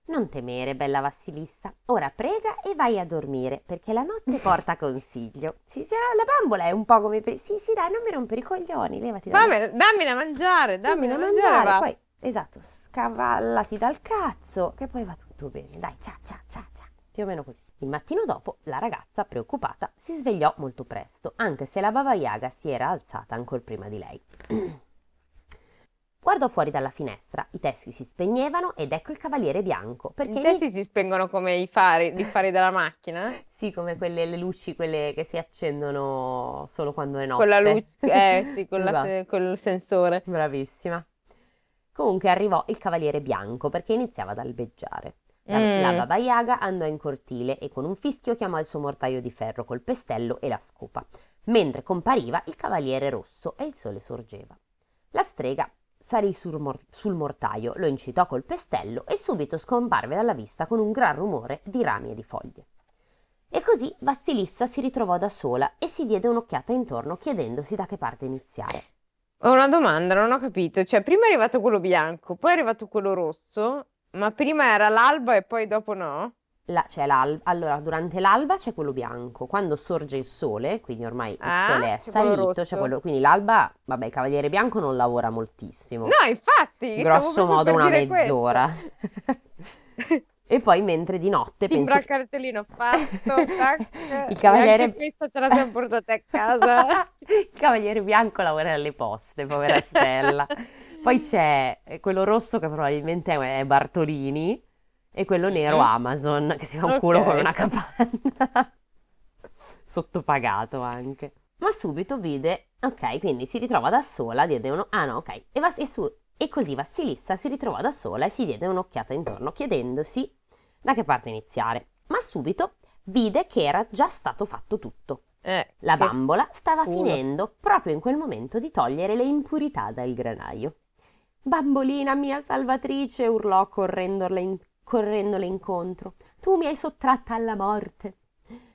Non temere, bella Vassilissa. Ora prega e vai a dormire, perché la notte <laughs> porta consiglio. Sì, sì, la bambola è un po' come... per- Sì, sì, dai, non mi rompere i coglioni, levati da
Vabbè, dammi da mangiare, dammi da mangiare, va.
poi, esatto, scavallati dal cazzo, che poi va tutto bene. Dai, ciao, ciao, ciao, ciao. Più o meno così. Il mattino dopo, la ragazza, preoccupata, si svegliò molto presto, anche se la Baba Yaga si era alzata ancora prima di lei. <clears throat> Guardò fuori dalla finestra, i teschi si spegnevano ed ecco il cavaliere bianco, perché
I testi si spengono come i fari, i fari della macchina? <laughs>
Sì, come quelle le luci, quelle che si accendono solo quando è notte.
Con la luce, eh sì, <laughs> con la
Esatto.
se- col sensore.
Bravissima. Comunque arrivò il cavaliere bianco perché iniziava ad albeggiare. La,
Mm.
la Baba Yaga andò in cortile e con un fischio chiamò il suo mortaio di ferro col pestello e la scopa, mentre compariva il cavaliere rosso e il sole sorgeva. La strega salì sul, mor- sul mortaio, lo incitò col pestello e subito scomparve dalla vista con un gran rumore di rami e di foglie. E così Vassilissa si ritrovò da sola e si diede un'occhiata intorno chiedendosi da che parte iniziare.
Ho una domanda, non ho capito. Cioè, prima è arrivato quello bianco, poi è arrivato quello rosso, ma prima era l'alba e poi dopo no?
La- c'è l'al- allora, durante l'alba c'è quello bianco, quando sorge il sole, quindi ormai il sole
Ah,
è
c'è quello
salito, c'è
rosso.
quello, quindi l'alba, vabbè, il cavaliere bianco non lavora moltissimo,
No, infatti, stavo
grosso
proprio
modo
per
una
dire questo.
mezz'ora. <laughs> E poi mentre di notte
Timbra
penso
il cartellino fatto, <laughs> tac,
il cavaliere
questa ce la siamo portata a casa. <laughs>
Il cavaliere bianco lavora alle poste, povera Stella. Poi c'è eh, quello rosso che probabilmente è Bartolini e quello nero. Amazon che si fa un culo
Ok.
con una capanna. <laughs> Sottopagato anche. Ma subito vide, ok, quindi si ritrova da sola, diede uno, ah no, ok, e, Vas- e su- e così Vassilissa si ritrovò da sola e si diede un'occhiata intorno chiedendosi da che parte iniziare. Ma subito vide che era già stato fatto tutto.
Eh,
La bambola stava
culo.
finendo proprio in quel momento di togliere le impurità dal granaio. Bambolina mia salvatrice, urlò correndole, in- correndole incontro. Tu mi hai sottratta alla morte.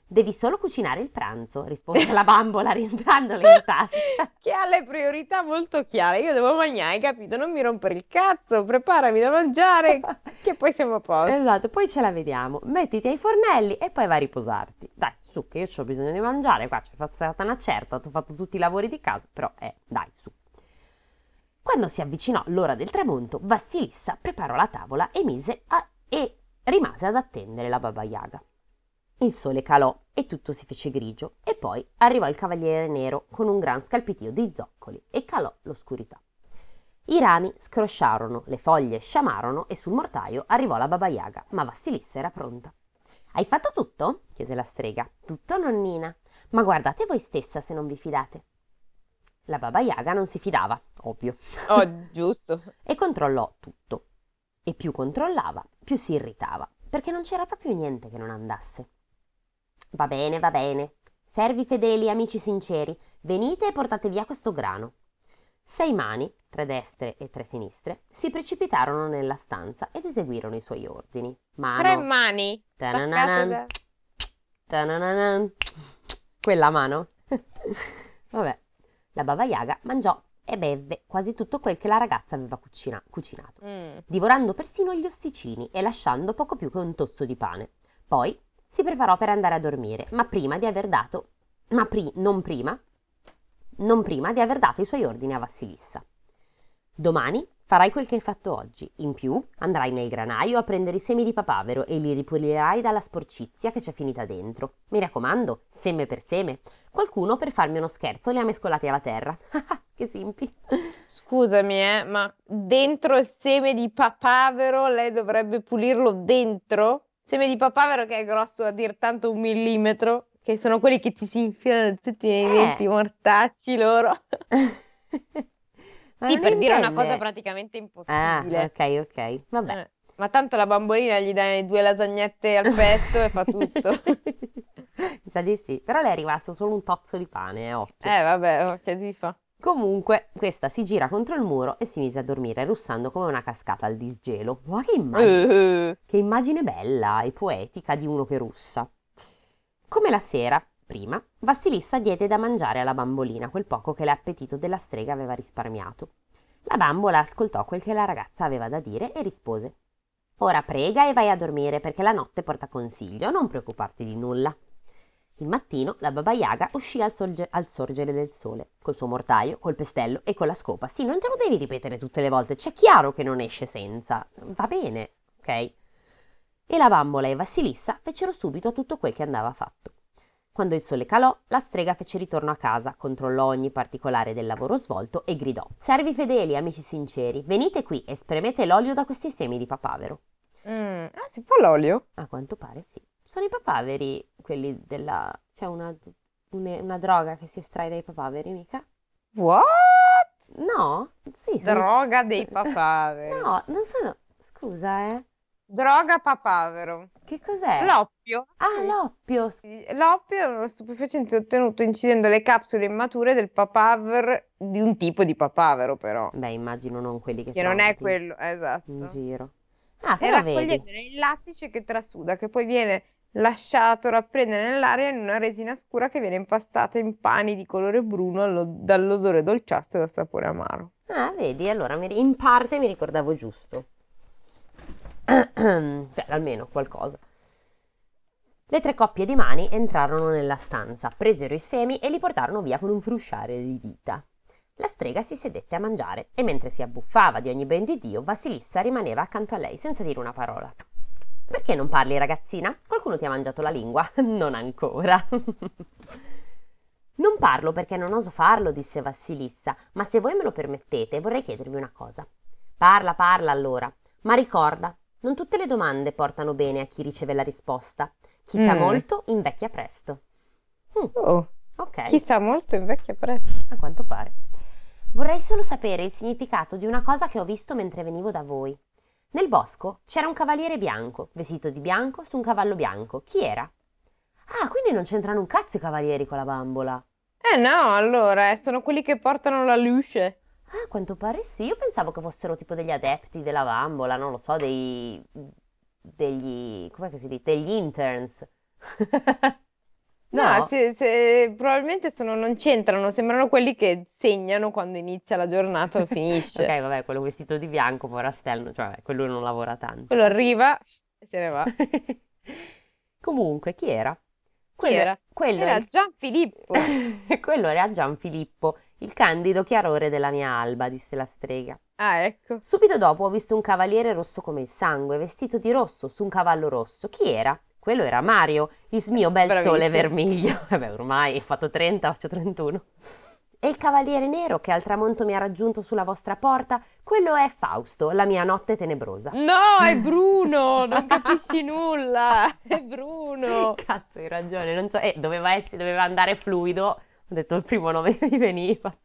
Devi solo cucinare il pranzo, rispose la bambola rientrandole in tasca. <laughs>
che ha le priorità molto chiare. Io devo mangiare, hai capito? Non mi rompere il cazzo, preparami da mangiare, <laughs> che poi siamo a posto.
Esatto, poi ce la vediamo. Mettiti ai fornelli e poi vai a riposarti. Dai, su, che io ho bisogno di mangiare. Qua ci è stata una certa, ti ho fatto tutti i lavori di casa, però eh, dai, su. Quando si avvicinò l'ora del tramonto, Vassilissa preparò la tavola e, mise a- e rimase ad attendere la Baba Yaga. Il sole calò e tutto si fece grigio e poi arrivò il cavaliere nero con un gran scalpitio di zoccoli e calò l'oscurità. I rami scrosciarono, le foglie sciamarono e sul mortaio arrivò la Baba Yaga, ma Vassilissa era pronta. Hai fatto tutto? chiese la strega. Tutto, nonnina. Ma guardate voi stessa se non vi fidate. La Baba Yaga non si fidava, ovvio,
Oh, giusto. <laughs>
e controllò tutto. E più controllava, più si irritava, perché non c'era proprio niente che non andasse. Va bene, va bene. Servi fedeli, amici sinceri, venite e portate via questo grano. Sei mani, tre destre e tre sinistre, si precipitarono nella stanza ed eseguirono i suoi ordini. Mano,
Tre mani
Tanananan.
da...
tanananan. Quella mano. <laughs> Vabbè, la Baba Yaga mangiò e bevve quasi tutto quel che la ragazza aveva cucina- cucinato
Mm.
divorando persino gli ossicini e lasciando poco più che un tozzo di pane. Poi si preparò per andare a dormire, ma prima di aver dato, ma pri- non prima, non prima di aver dato i suoi ordini a Vassilissa. Domani farai quel che hai fatto oggi. In più andrai nel granaio a prendere i semi di papavero e li ripulirai dalla sporcizia che c'è finita dentro. Mi raccomando, seme per seme. Qualcuno per farmi uno scherzo li ha mescolati alla terra. <laughs> che simpi.
Scusami, eh, ma dentro il seme di papavero lei dovrebbe pulirlo dentro? Seme di papavero che è grosso a dir tanto un millimetro, che sono quelli che ti si infilano tutti nei
Eh.
denti mortacci loro. <laughs>
Ma
Sì,
non
per dire una
intende-
cosa praticamente
Ah,
impossibile.
ok, ok. Vabbè.
Eh, Ma tanto la bambolina gli dai due lasagnette al pesto e fa tutto. <laughs>
Mi sa di sì, però le è rimasto solo un tozzo di pane, eh, occhio.
Eh, vabbè, oh, che si fa?
Comunque, questa si gira contro il muro e si mise a dormire russando come una cascata al disgelo. Ma che immagine,
Eh,
che immagine bella e poetica di uno che russa. Come la sera, prima, Vassilissa diede da mangiare alla bambolina quel poco che l'appetito della strega aveva risparmiato. La bambola ascoltò quel che la ragazza aveva da dire e rispose: Ora prega e vai a dormire perché la notte porta consiglio, non preoccuparti di nulla. Il mattino la Baba Yaga uscì al, sorge- al sorgere del sole, col suo mortaio, col pestello e con la scopa. Sì, non te lo devi ripetere tutte le volte, c'è chiaro che non esce senza. Va bene, ok? E la bambola e Vassilissa fecero subito tutto quel che andava fatto. Quando il sole calò, la strega fece ritorno a casa, controllò ogni particolare del lavoro svolto e gridò: Servi fedeli, amici sinceri, venite qui e spremete l'olio da questi semi di papavero.
mm, Ah, si fa l'olio?
A quanto pare sì. Sono i papaveri, quelli della... c'è una, une- una droga che si estrae dai papaveri, mica?
What?
No? Sì, sono...
Droga dei <laughs> papaveri.
No, non sono... Scusa, eh.
Droga papavero.
Che cos'è?
L'oppio.
Ah, l'oppio.
L'oppio è uno stupefacente ottenuto incidendo le capsule immature del papaver di un tipo di papavero, però.
Beh, immagino non quelli che
Che non è
trovi
quello, esatto.
in giro. Ah,
E
però vedi.
il lattice che trasuda, che poi viene lasciato rapprendere nell'aria in una resina scura che viene impastata in pani di colore bruno allo- dall'odore dolciastro e dal sapore amaro.
Ah, vedi, allora mi ri- in parte mi ricordavo giusto. <clears throat> Beh, almeno qualcosa. Le tre coppie di mani entrarono nella stanza, presero i semi e li portarono via con un frusciare di dita. La strega si sedette a mangiare e mentre si abbuffava di ogni ben di Dio, Vasilissa rimaneva accanto a lei senza dire una parola. Perché non parli, ragazzina? Qualcuno ti ha mangiato la lingua? <laughs> non ancora. non parlo perché non oso farlo, disse Vassilissa, ma se voi me lo permettete vorrei chiedervi una cosa. Parla, parla allora, ma ricorda, non tutte le domande portano bene a chi riceve la risposta. Chi sa
Mm.
molto invecchia presto. Mm,
Oh,
ok,
chissà molto invecchia presto.
a quanto pare. Vorrei solo sapere il significato di una cosa che ho visto mentre venivo da voi. Nel bosco c'era un cavaliere bianco, vestito di bianco su un cavallo bianco. Chi era? Ah, quindi non c'entrano un cazzo i cavalieri con la bambola.
Eh no, allora, eh, sono quelli che portano la luce.
Ah, a quanto pare sì. Io pensavo che fossero tipo degli adepti della bambola, non lo so, dei... degli... com'è che si dice? Degli interns. <laughs>
No,
No?
se- se- probabilmente sono, non c'entrano, sembrano quelli che segnano quando inizia la giornata o <laughs> finisce.
Ok, vabbè, quello vestito di bianco, porastello, cioè vabbè, quello non lavora tanto.
Quello arriva e se ne va. <laughs>
Comunque, chi era?
Chi
Quello,
era?
quello
Era
il-
Gianfilippo.
quello era Gianfilippo, il candido chiarore della mia alba, disse la strega.
Ah, ecco.
Subito dopo ho visto un cavaliere rosso come il sangue, vestito di rosso, su un cavallo rosso. Chi era? Quello era Mario, il mio bel sole
Bravissimo.
vermiglio. <laughs> Vabbè, ormai ho fatto 30, faccio 31. E il cavaliere nero che al tramonto mi ha raggiunto sulla vostra porta, quello è Fausto, la mia notte tenebrosa.
No, è Bruno, non capisci nulla. È Bruno. <laughs>
Cazzo, hai ragione, non c'ho- eh, doveva, essere, doveva andare fluido. Ho detto il primo nome che mi veniva. <laughs>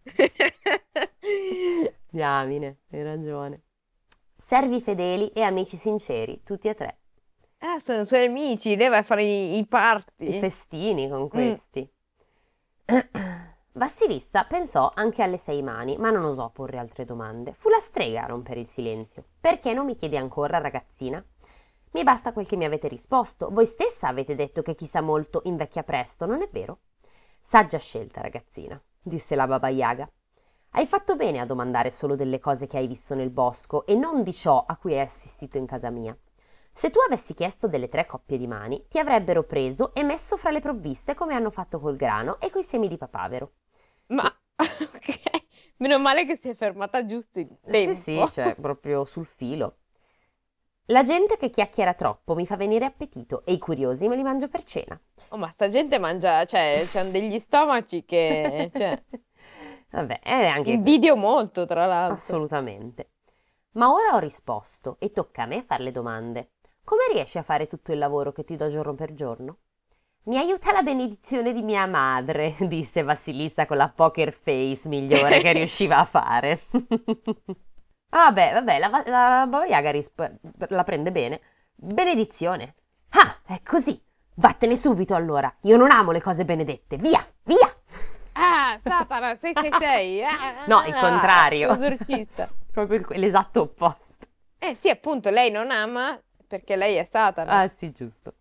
Diamine, hai ragione. Servi fedeli e amici sinceri, tutti e tre.
Ah, sono i suoi amici, lei va a fare i, i party.
I festini con questi. <clears throat> Vassilissa pensò anche alle sei mani, ma non osò porre altre domande. Fu la strega a rompere il silenzio. Perché non mi chiedi ancora, ragazzina? Mi basta quel che mi avete risposto. Voi stessa avete detto che chi sa molto invecchia presto, non è vero? Saggia scelta, ragazzina, disse la Baba Yaga. Hai fatto bene a domandare solo delle cose che hai visto nel bosco e non di ciò a cui hai assistito in casa mia. Se tu avessi chiesto delle tre coppie di mani, ti avrebbero preso e messo fra le provviste come hanno fatto col grano e coi semi di papavero.
Ma, <laughs> ok, meno male che si è fermata giusto in tempo.
Sì, sì, cioè proprio sul filo. La gente che chiacchiera troppo mi fa venire appetito e i curiosi me li mangio per cena.
Oh, ma sta gente mangia, cioè, c'hanno degli stomaci che, cioè, <laughs>
Vabbè, è anche
invidio molto, tra l'altro.
assolutamente. Ma ora ho risposto e tocca a me fare le domande. Come riesci a fare tutto il lavoro che ti do giorno per giorno? Mi aiuta la benedizione di mia madre, <laughs> disse Vassilissa con la poker face migliore che <laughs> riusciva a fare. Ah, beh, vabbè, la, la Baba Yaga risp- la prende bene. Benedizione. Ah, è così. Vattene subito allora. Io non amo le cose benedette. Via, via.
Ah, Satana, 666. <laughs> Ah,
No, il contrario. <laughs>
Esorcista.
Proprio il- l'esatto opposto.
Eh sì, appunto, lei non ama perché lei è Satana.
Ah, sì, giusto.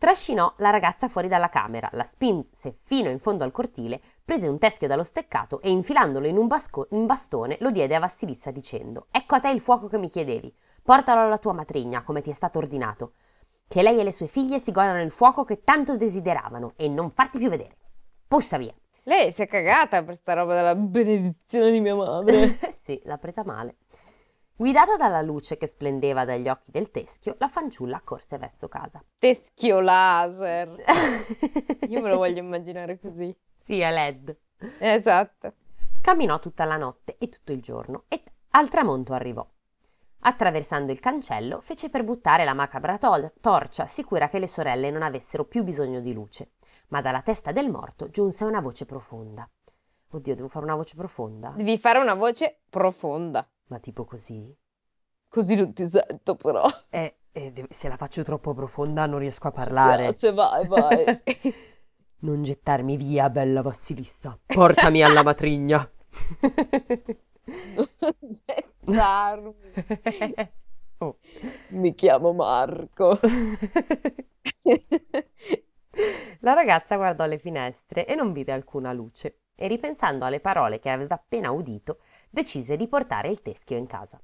Trascinò la ragazza fuori dalla camera, la spinse fino in fondo al cortile, prese un teschio dallo steccato e infilandolo in un basco- in bastone lo diede a Vassilissa dicendo Ecco a te il fuoco che mi chiedevi, portalo alla tua matrigna come ti è stato ordinato, che lei e le sue figlie si godano il fuoco che tanto desideravano e non farti più vedere. Pussa via.
Lei si è cagata per sta roba della benedizione di mia madre. <laughs>
sì, l'ha presa male. Guidata dalla luce che splendeva dagli occhi del teschio, la fanciulla corse verso casa.
Teschio laser. <laughs> Io me lo voglio immaginare così.
Sì, è LED.
Esatto.
Camminò tutta la notte e tutto il giorno e al tramonto arrivò. Attraversando il cancello, fece per buttare la macabra tol- torcia, sicura che le sorelle non avessero più bisogno di luce. Ma dalla testa del morto giunse una voce profonda. Oddio, devo fare una voce profonda?
Devi fare una voce profonda.
Ma tipo così?
Così non ti sento però.
Eh, eh, de- se la faccio troppo profonda non riesco a
Mi
parlare.
piace, vai, vai. <laughs>
Non gettarmi via, bella Vassilissa. Portami <laughs> alla matrigna.
Non gettarmi. <laughs>
Oh.
Mi chiamo Marco.
La ragazza guardò le finestre e non vide alcuna luce e ripensando alle parole che aveva appena udito, decise di portare il teschio in casa.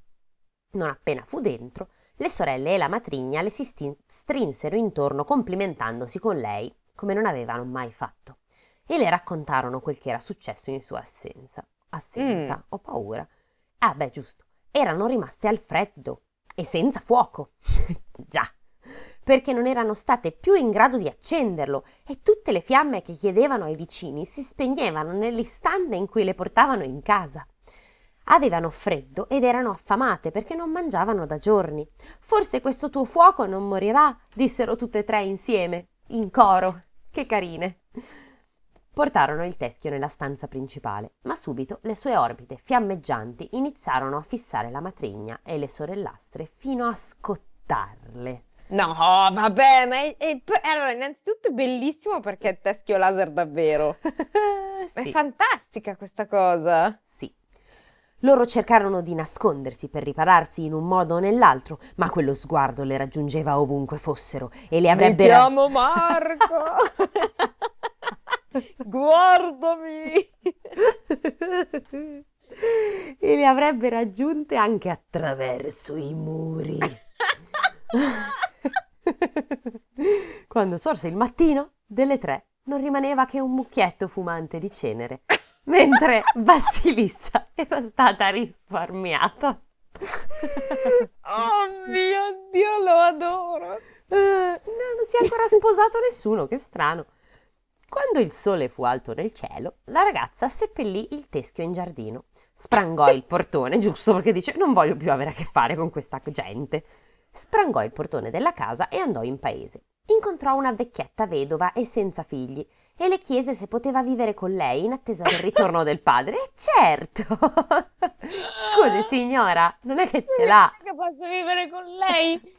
Non appena fu dentro, Le sorelle e la matrigna le si sti- strinsero intorno complimentandosi con lei come non avevano mai fatto e le raccontarono quel che era successo in sua assenza. Assenza,
Mm.
ho paura. Ah, beh, giusto. Erano rimaste al freddo e senza fuoco. <laughs> Già, perché non erano state più in grado di accenderlo e tutte le fiamme che chiedevano ai vicini si spegnevano nell'istante in cui le portavano in casa. Avevano freddo ed erano affamate perché non mangiavano da giorni. Forse questo tuo fuoco non morirà, dissero tutte e tre insieme, in coro. Che carine. Portarono il teschio nella stanza principale, ma subito le sue orbite fiammeggianti iniziarono a fissare la matrigna e le sorellastre fino a scottarle.
No, vabbè, ma è, è- allora, innanzitutto è bellissimo perché è teschio laser davvero. <laughs> È
sì,
fantastica questa cosa.
Loro cercarono di nascondersi per ripararsi in un modo o nell'altro, ma quello sguardo le raggiungeva ovunque fossero e le
Mi
avrebbero...
chiamo Marco. <laughs> Guardami.
e le avrebbe raggiunte anche attraverso i muri. <laughs> Quando sorse il mattino, delle tre non rimaneva che un mucchietto fumante di cenere, mentre Basilissa <laughs> era stata risparmiata.
Oh mio Dio, lo adoro.
Eh, non si è ancora sposato nessuno, che strano. Quando il sole fu alto nel cielo, la ragazza seppellì il teschio in giardino. Sprangò il portone, giusto perché dice non voglio più avere a che fare con questa gente. Sprangò il portone della casa e andò in paese. Incontrò una vecchietta vedova e senza figli e le chiese se poteva vivere con lei in attesa del ritorno del padre. E <laughs> certo! <laughs> Scusi signora, non è che ce l'ha.
Che posso vivere con lei?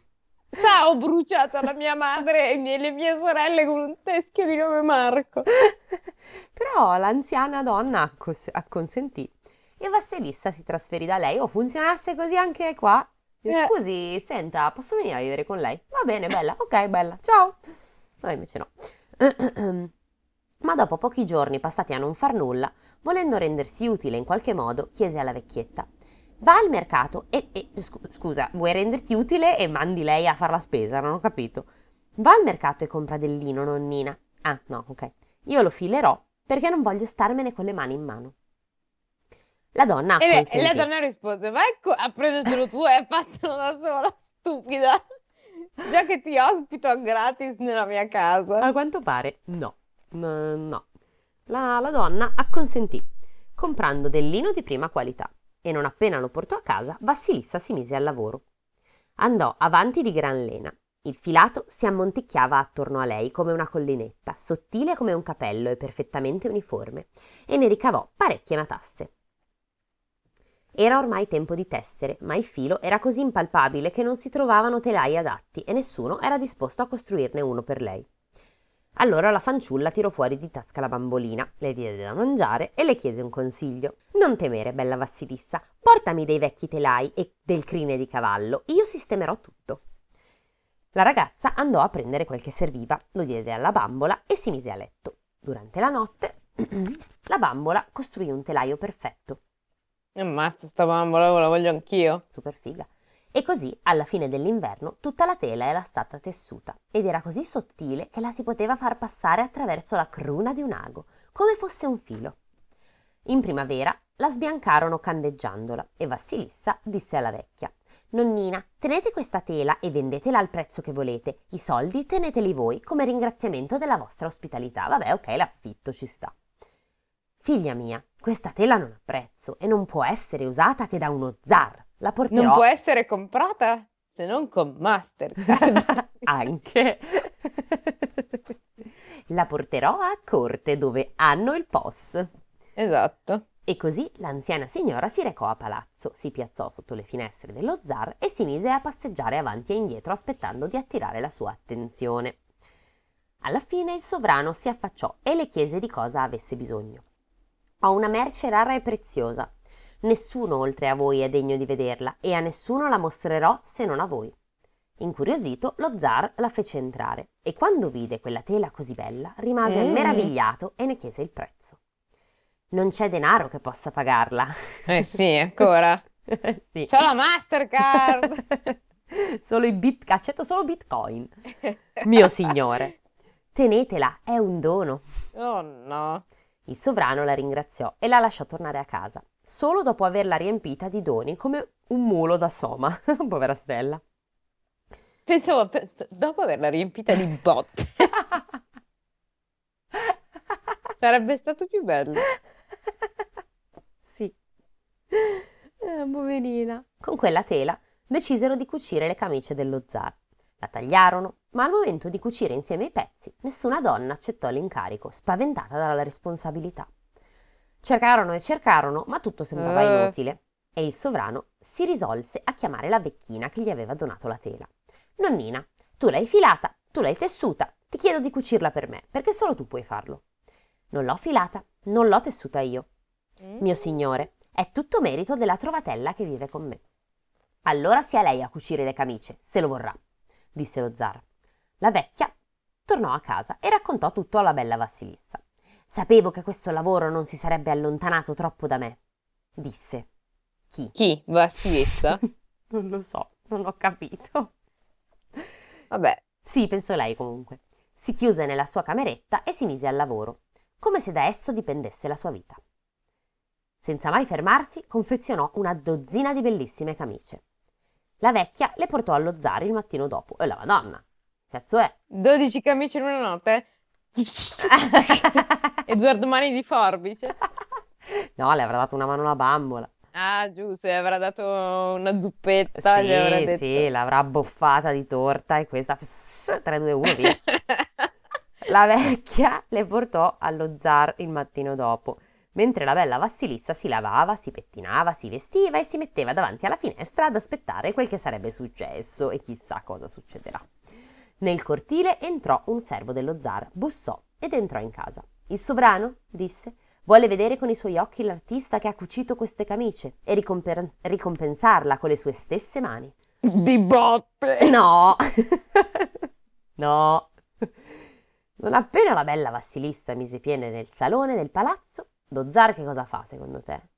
Sa, ho bruciato la mia madre e le mie sorelle con un teschio di nome Marco. <laughs>
Però l'anziana donna accos- acconsentì e Vassilissa si trasferì da lei. O funzionasse così anche qua?
Eh.
Scusi, senta, posso venire a vivere con lei? Va bene, bella. Ok, bella. Ciao. No, invece no. <clears throat> Ma dopo pochi giorni passati a non far nulla, volendo rendersi utile in qualche modo, chiese alla vecchietta: Va al mercato e, e- scu- scusa, vuoi renderti utile e mandi lei a far la spesa? Non ho capito. Va al mercato e compra del lino, nonnina. Ah, no, ok. Io lo filerò perché non voglio starmene con le mani in mano. La donna
E e
acconsentì.
la donna rispose: Vai co- a prendertelo tu e fatelo da sola, stupida. Già che ti ospito gratis nella mia casa.
A quanto pare no, no, no. La, la donna acconsentì, comprando del lino di prima qualità, e non appena lo portò a casa, Vassilissa si mise al lavoro. Andò avanti di gran lena. Il filato si ammonticchiava attorno a lei come una collinetta, sottile come un capello e perfettamente uniforme, e ne ricavò parecchie matasse. Era ormai tempo di tessere, ma il filo era così impalpabile che non si trovavano telai adatti e nessuno era disposto a costruirne uno per lei. Allora la fanciulla tirò fuori di tasca la bambolina, le diede da mangiare e le chiese un consiglio. Non temere, bella Vassilissa, portami dei vecchi telai e del crine di cavallo, io sistemerò tutto. La ragazza andò a prendere quel che serviva, lo diede alla bambola e si mise a letto. Durante la notte <clears throat> la bambola costruì un telaio perfetto,
Ammazza, sta bambola, la voglio anch'io.
super figa. E così, alla fine dell'inverno, tutta la tela era stata tessuta ed era così sottile che la si poteva far passare attraverso la cruna di un ago, come fosse un filo. In primavera la sbiancarono candeggiandola e Vassilissa disse alla vecchia: Nonnina, tenete questa tela e vendetela al prezzo che volete. I soldi teneteli voi come ringraziamento della vostra ospitalità. Vabbè, ok, l'affitto ci sta. Figlia mia, questa tela non ha prezzo e non può essere usata che da uno zar. La porterò
Non può essere comprata se non con Mastercard. <laughs>
anche. La porterò a corte dove hanno il POS.
Esatto.
E così l'anziana signora si recò a palazzo, si piazzò sotto le finestre dello zar e si mise a passeggiare avanti e indietro aspettando di attirare la sua attenzione. Alla fine il sovrano si affacciò e le chiese di cosa avesse bisogno. Ho una merce rara e preziosa. Nessuno oltre a voi è degno di vederla e a nessuno la mostrerò se non a voi. Incuriosito, lo zar la fece entrare e quando vide quella tela così bella rimase
Mm.
meravigliato e ne chiese il prezzo. Non c'è denaro che possa pagarla.
Eh sì, ancora. <laughs>
sì.
C'ho la Mastercard. <laughs>
Solo bit, accetto solo bitcoin. Mio signore, tenetela, è un dono.
Oh no.
Il sovrano la ringraziò e la lasciò tornare a casa, solo dopo averla riempita di doni come un mulo da soma. <laughs> Povera Stella.
Pensavo, pens- dopo averla riempita di botte, <laughs> sarebbe stato più bello.
Sì. Eh, poverina. Con quella tela decisero di cucire le camicie dello zar. La tagliarono, ma al momento di cucire insieme i pezzi, nessuna donna accettò l'incarico, spaventata dalla responsabilità. Cercarono e cercarono, ma tutto sembrava
Eh.
inutile, e il sovrano si risolse a chiamare la vecchina che gli aveva donato la tela. Nonnina, tu l'hai filata, tu l'hai tessuta, ti chiedo di cucirla per me, perché solo tu puoi farlo. Non l'ho filata, non l'ho tessuta io.
Mm.
Mio signore, è tutto merito della trovatella che vive con me. Allora sia lei a cucire le camicie, se lo vorrà, disse lo zar. La vecchia tornò a casa e raccontò tutto alla bella Vassilissa. Sapevo che questo lavoro non si sarebbe allontanato troppo da me, disse. Chi?
Chi? Vassilissa? <laughs>
non lo so, non ho capito.
Vabbè,
Sì, pensò lei comunque. Si chiuse nella sua cameretta e si mise al lavoro, come se da esso dipendesse la sua vita. Senza mai fermarsi, confezionò una dozzina di bellissime camicie. La vecchia le portò allo zar il mattino dopo. E la madonna, cazzo è?
12 camicie in una notte? <laughs> Edoardo Mani di forbice?
No, le avrà dato una mano alla bambola.
Ah, giusto, gli avrà dato una zuppetta, gli avrà
Sì,
detto...
sì, l'avrà boffata di torta e questa 3, 2, 1, via. <laughs> La vecchia le portò allo zar il mattino dopo, mentre la bella Vassilissa si lavava, si pettinava, si vestiva e si metteva davanti alla finestra ad aspettare quel che sarebbe successo e chissà cosa succederà. Nel cortile entrò un servo dello zar, bussò ed entrò in casa. Il sovrano, disse, vuole vedere con i suoi occhi l'artista che ha cucito queste camicie e ricomper- ricompensarla con le sue stesse mani.
Di botte!
No, <laughs> no. Non appena la bella Vassilissa mise piede nel salone del palazzo, lo zar che cosa fa secondo te?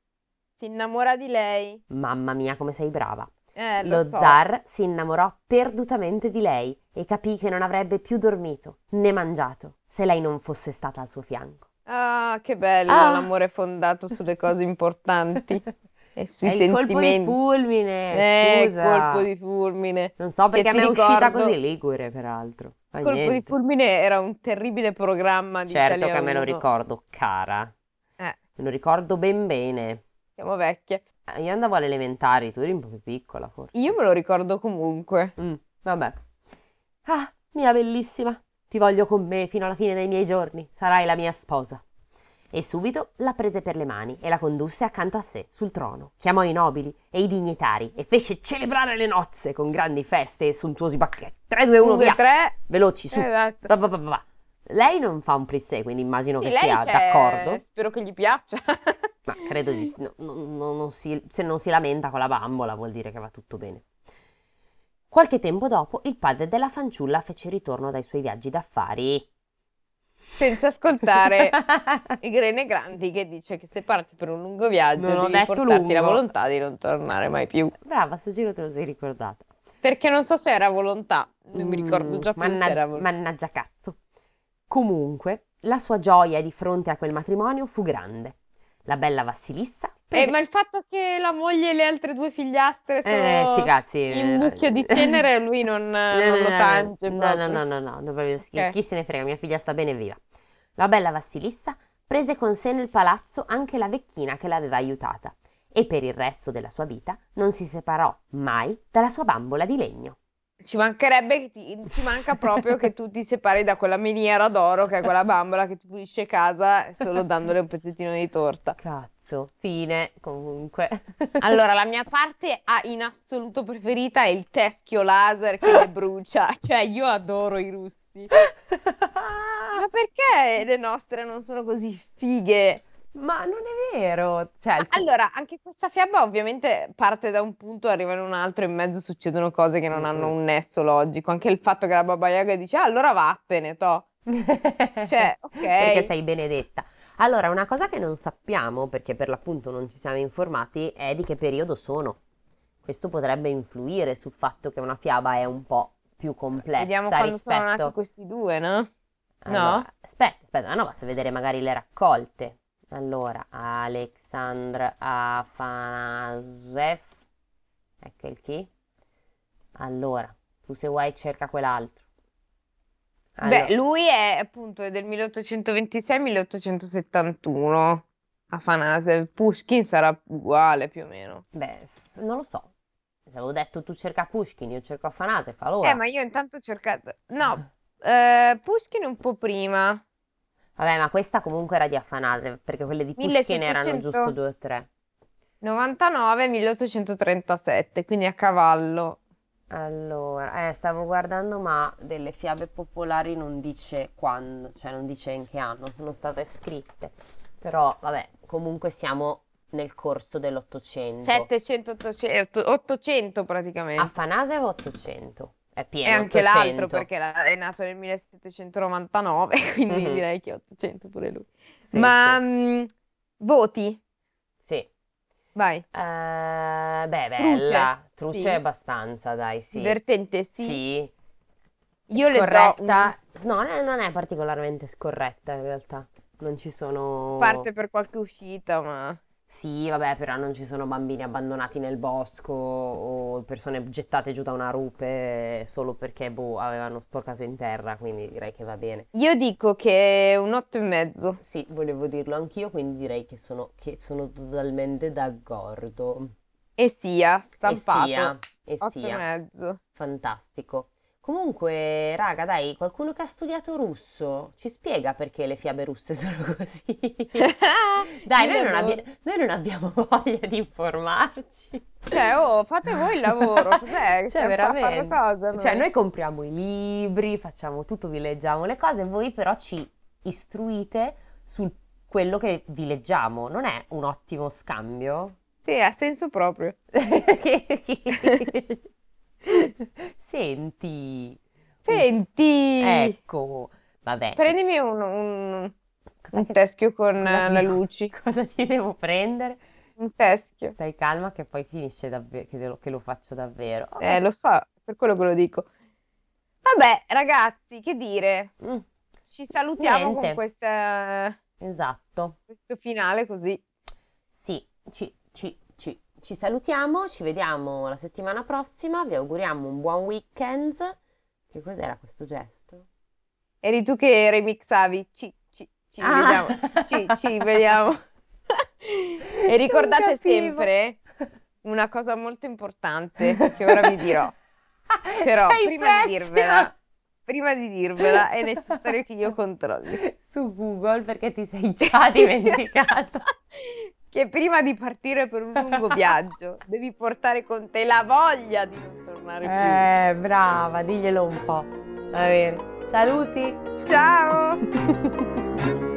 Si innamora di lei.
Mamma mia, come sei brava.
Eh, lo
Lo
so.
zar si innamorò perdutamente di lei e capì che non avrebbe più dormito né mangiato se lei non fosse stata al suo fianco.
Ah, che bello,
Ah.
l'amore fondato sulle cose importanti <laughs> e sui
È il colpo di
sentimenti.
fulmine,
Eh,
scusa.
colpo di fulmine.
Non so perché a
ti
me è uscita
ricordo-
così ligure, peraltro. Fa
Colpo di
niente.
fulmine era un terribile programma di
Certo
Italia
che me lo
1.
ricordo, cara.
Eh,
Me lo ricordo ben bene.
Siamo vecchie.
Eh, Io andavo alle elementari, tu eri un po' più piccola forse.
Io me lo ricordo comunque.
Mm, vabbè. Ah, mia bellissima, ti voglio con me fino alla fine dei miei giorni, sarai la mia sposa. E subito la prese per le mani e la condusse accanto a sé, sul trono. Chiamò i nobili e i dignitari e fece celebrare le nozze con grandi feste e sontuosi banchetti. 3, 2, 1,
Un, due,
via!
tre.
Veloci, su.
Esatto.
Va, va, va, va. Lei non fa un plissé, quindi immagino
Sì,
che sia
c'è-
d'accordo.
Spero che gli piaccia. <laughs>
Ma credo di sì. no- no- no- si- se non si lamenta con la bambola vuol dire che va tutto bene. Qualche tempo dopo il padre della fanciulla fece ritorno dai suoi viaggi d'affari.
Senza ascoltare <laughs> Irene Grandi che dice che se parti per un lungo viaggio
Non
devi portarti la
lungo.
volontà di non tornare mai più.
Brava, sto giro te lo sei ricordata.
Perché non so se era volontà, non mi ricordo
Mm,
già più se
mannaggia,
era volontà.
mannaggia cazzo. Comunque, la sua gioia di fronte a quel matrimonio fu grande. La bella Vassilissa
Eh, ma il fatto che la moglie e le altre due figliastre sono
Eh, sti cazzi.
in mucchio di cenere, lui non, <laughs> non lo tange
No, no, no, no, no, no, proprio chi,
Ok.
chi se ne frega, mia figlia sta bene viva. La bella Vassilissa prese con sé nel palazzo anche la vecchina che l'aveva aiutata e per il resto della sua vita non si separò mai dalla sua bambola di legno.
Ci mancherebbe che ti, ci manca proprio che tu ti separi da quella miniera d'oro che è quella bambola che ti pulisce casa solo dandole un pezzettino di torta.
Cazzo, fine, comunque.
Allora, la mia parte a- in assoluto preferita è il teschio laser che le brucia. Cioè, io adoro i russi. <laughs> Ma perché le nostre non sono così fighe?
Ma non è vero, cioè, il-
Allora, anche questa fiaba ovviamente parte da un punto, arriva in un altro, in mezzo succedono cose che non hanno un nesso logico. Anche il fatto che la Baba Yaga dice, ah, allora vattene, to. Cioè, <laughs> ok.
Perché sei benedetta. Allora, una cosa che non sappiamo, perché per l'appunto non ci siamo informati, è di che periodo sono questo potrebbe influire sul fatto che una fiaba è un po' più complessa
Vediamo quando sono nati questi due, no?
Allora,
No?
aspetta, aspetta, no, basta vedere magari le raccolte. Allora, Alexandr Afanasiev, ecco il chi. Allora, tu se vuoi cerca quell'altro. Allora,
Beh, lui è appunto del 1826-1871. Afanasev. Pushkin sarà uguale più o meno.
beh, non lo so. Avevo detto tu cerca Pushkin, io cerco Afanasiev, allora.
Eh, ma io intanto ho cercato... No, <laughs> eh, Pushkin un po' prima.
Vabbè, ma questa comunque era di Afanasiev, perché quelle di Pushkin erano
1700?
giusto due o tre.
99-1837, quindi a cavallo.
Allora, eh, stavo guardando, ma delle fiabe popolari non dice quando, cioè non dice in che anno sono state scritte. Però, vabbè, comunque siamo nel corso dell'Ottocento.
700, 800, 800 praticamente.
Afanasiev 800, è
E
pieno
anche l'altro
800.
perché la- è nato nel 1799, <laughs> quindi
Mhm.
direi che 800 pure lui.
Sì,
Ma
sì,
mh, voti,
sì.
vai.
Eh, beh,
Truce,
bella, truce
sì.
abbastanza, dai, sì.
Divertente, sì.
Sì.
Io le do
Scorretta? No, non è particolarmente scorretta in realtà. Non ci sono...
parte per qualche uscita, ma
Sì, vabbè, però non ci sono bambini abbandonati nel bosco o persone gettate giù da una rupe solo perché, boh, avevano sporcato in terra, quindi direi che va bene.
io dico che è un 8 e mezzo.
Sì, volevo dirlo anch'io, quindi direi che sono, che sono totalmente d'accordo.
E sia
E
stampato
sia, e
8 e
sia,
mezzo.
fantastico. Comunque, raga, dai, qualcuno che ha studiato russo ci spiega perché le fiabe russe <laughs> sono così. Dai, noi non, abbia- noi non abbiamo <laughs> voglia di informarci.
Cioè, oh, fate voi il lavoro, <laughs> cos'è?
Cioè,
Stiamo qua a fare
veramente.
cosa
Cioè,
noi?
noi compriamo i libri, facciamo tutto, vi leggiamo le cose, voi però ci istruite su quello che vi leggiamo. Non è un ottimo scambio?
Sì, ha senso proprio.
Senti,
Senti,
ecco, vabbè,
prendimi un, un-
cosa
un
che-
teschio con
cosa
eh,
ti-
la luci. <laughs>
cosa ti devo prendere?
Un teschio.
Stai calma che poi finisce davvero, che lo, che lo faccio davvero.
Eh, lo so, per quello che lo dico. Vabbè, ragazzi, che dire?
Mm,
Ci salutiamo con
Niente.
questa-
esatto.
questo finale così.
Sì, ci, ci- ci- ci salutiamo, ci vediamo la settimana prossima, vi auguriamo un buon weekend. Che cos'era questo gesto?
Eri tu che remixavi. Ci, ci, ci
Ah.
vediamo. Ci, ci <laughs> vediamo. E ricordate sempre una cosa molto importante che ora vi dirò. <laughs> Però
Sei
prima di
pessima.
dirvela, prima di dirvela è necessario che io controlli. <laughs>
Su Google perché ti sei già dimenticato.
Che prima di partire per un lungo <laughs> viaggio devi portare con te la voglia di non tornare
Eh, brava, diglielo un po'. Va bene. Saluti.
più. Ciao! <laughs>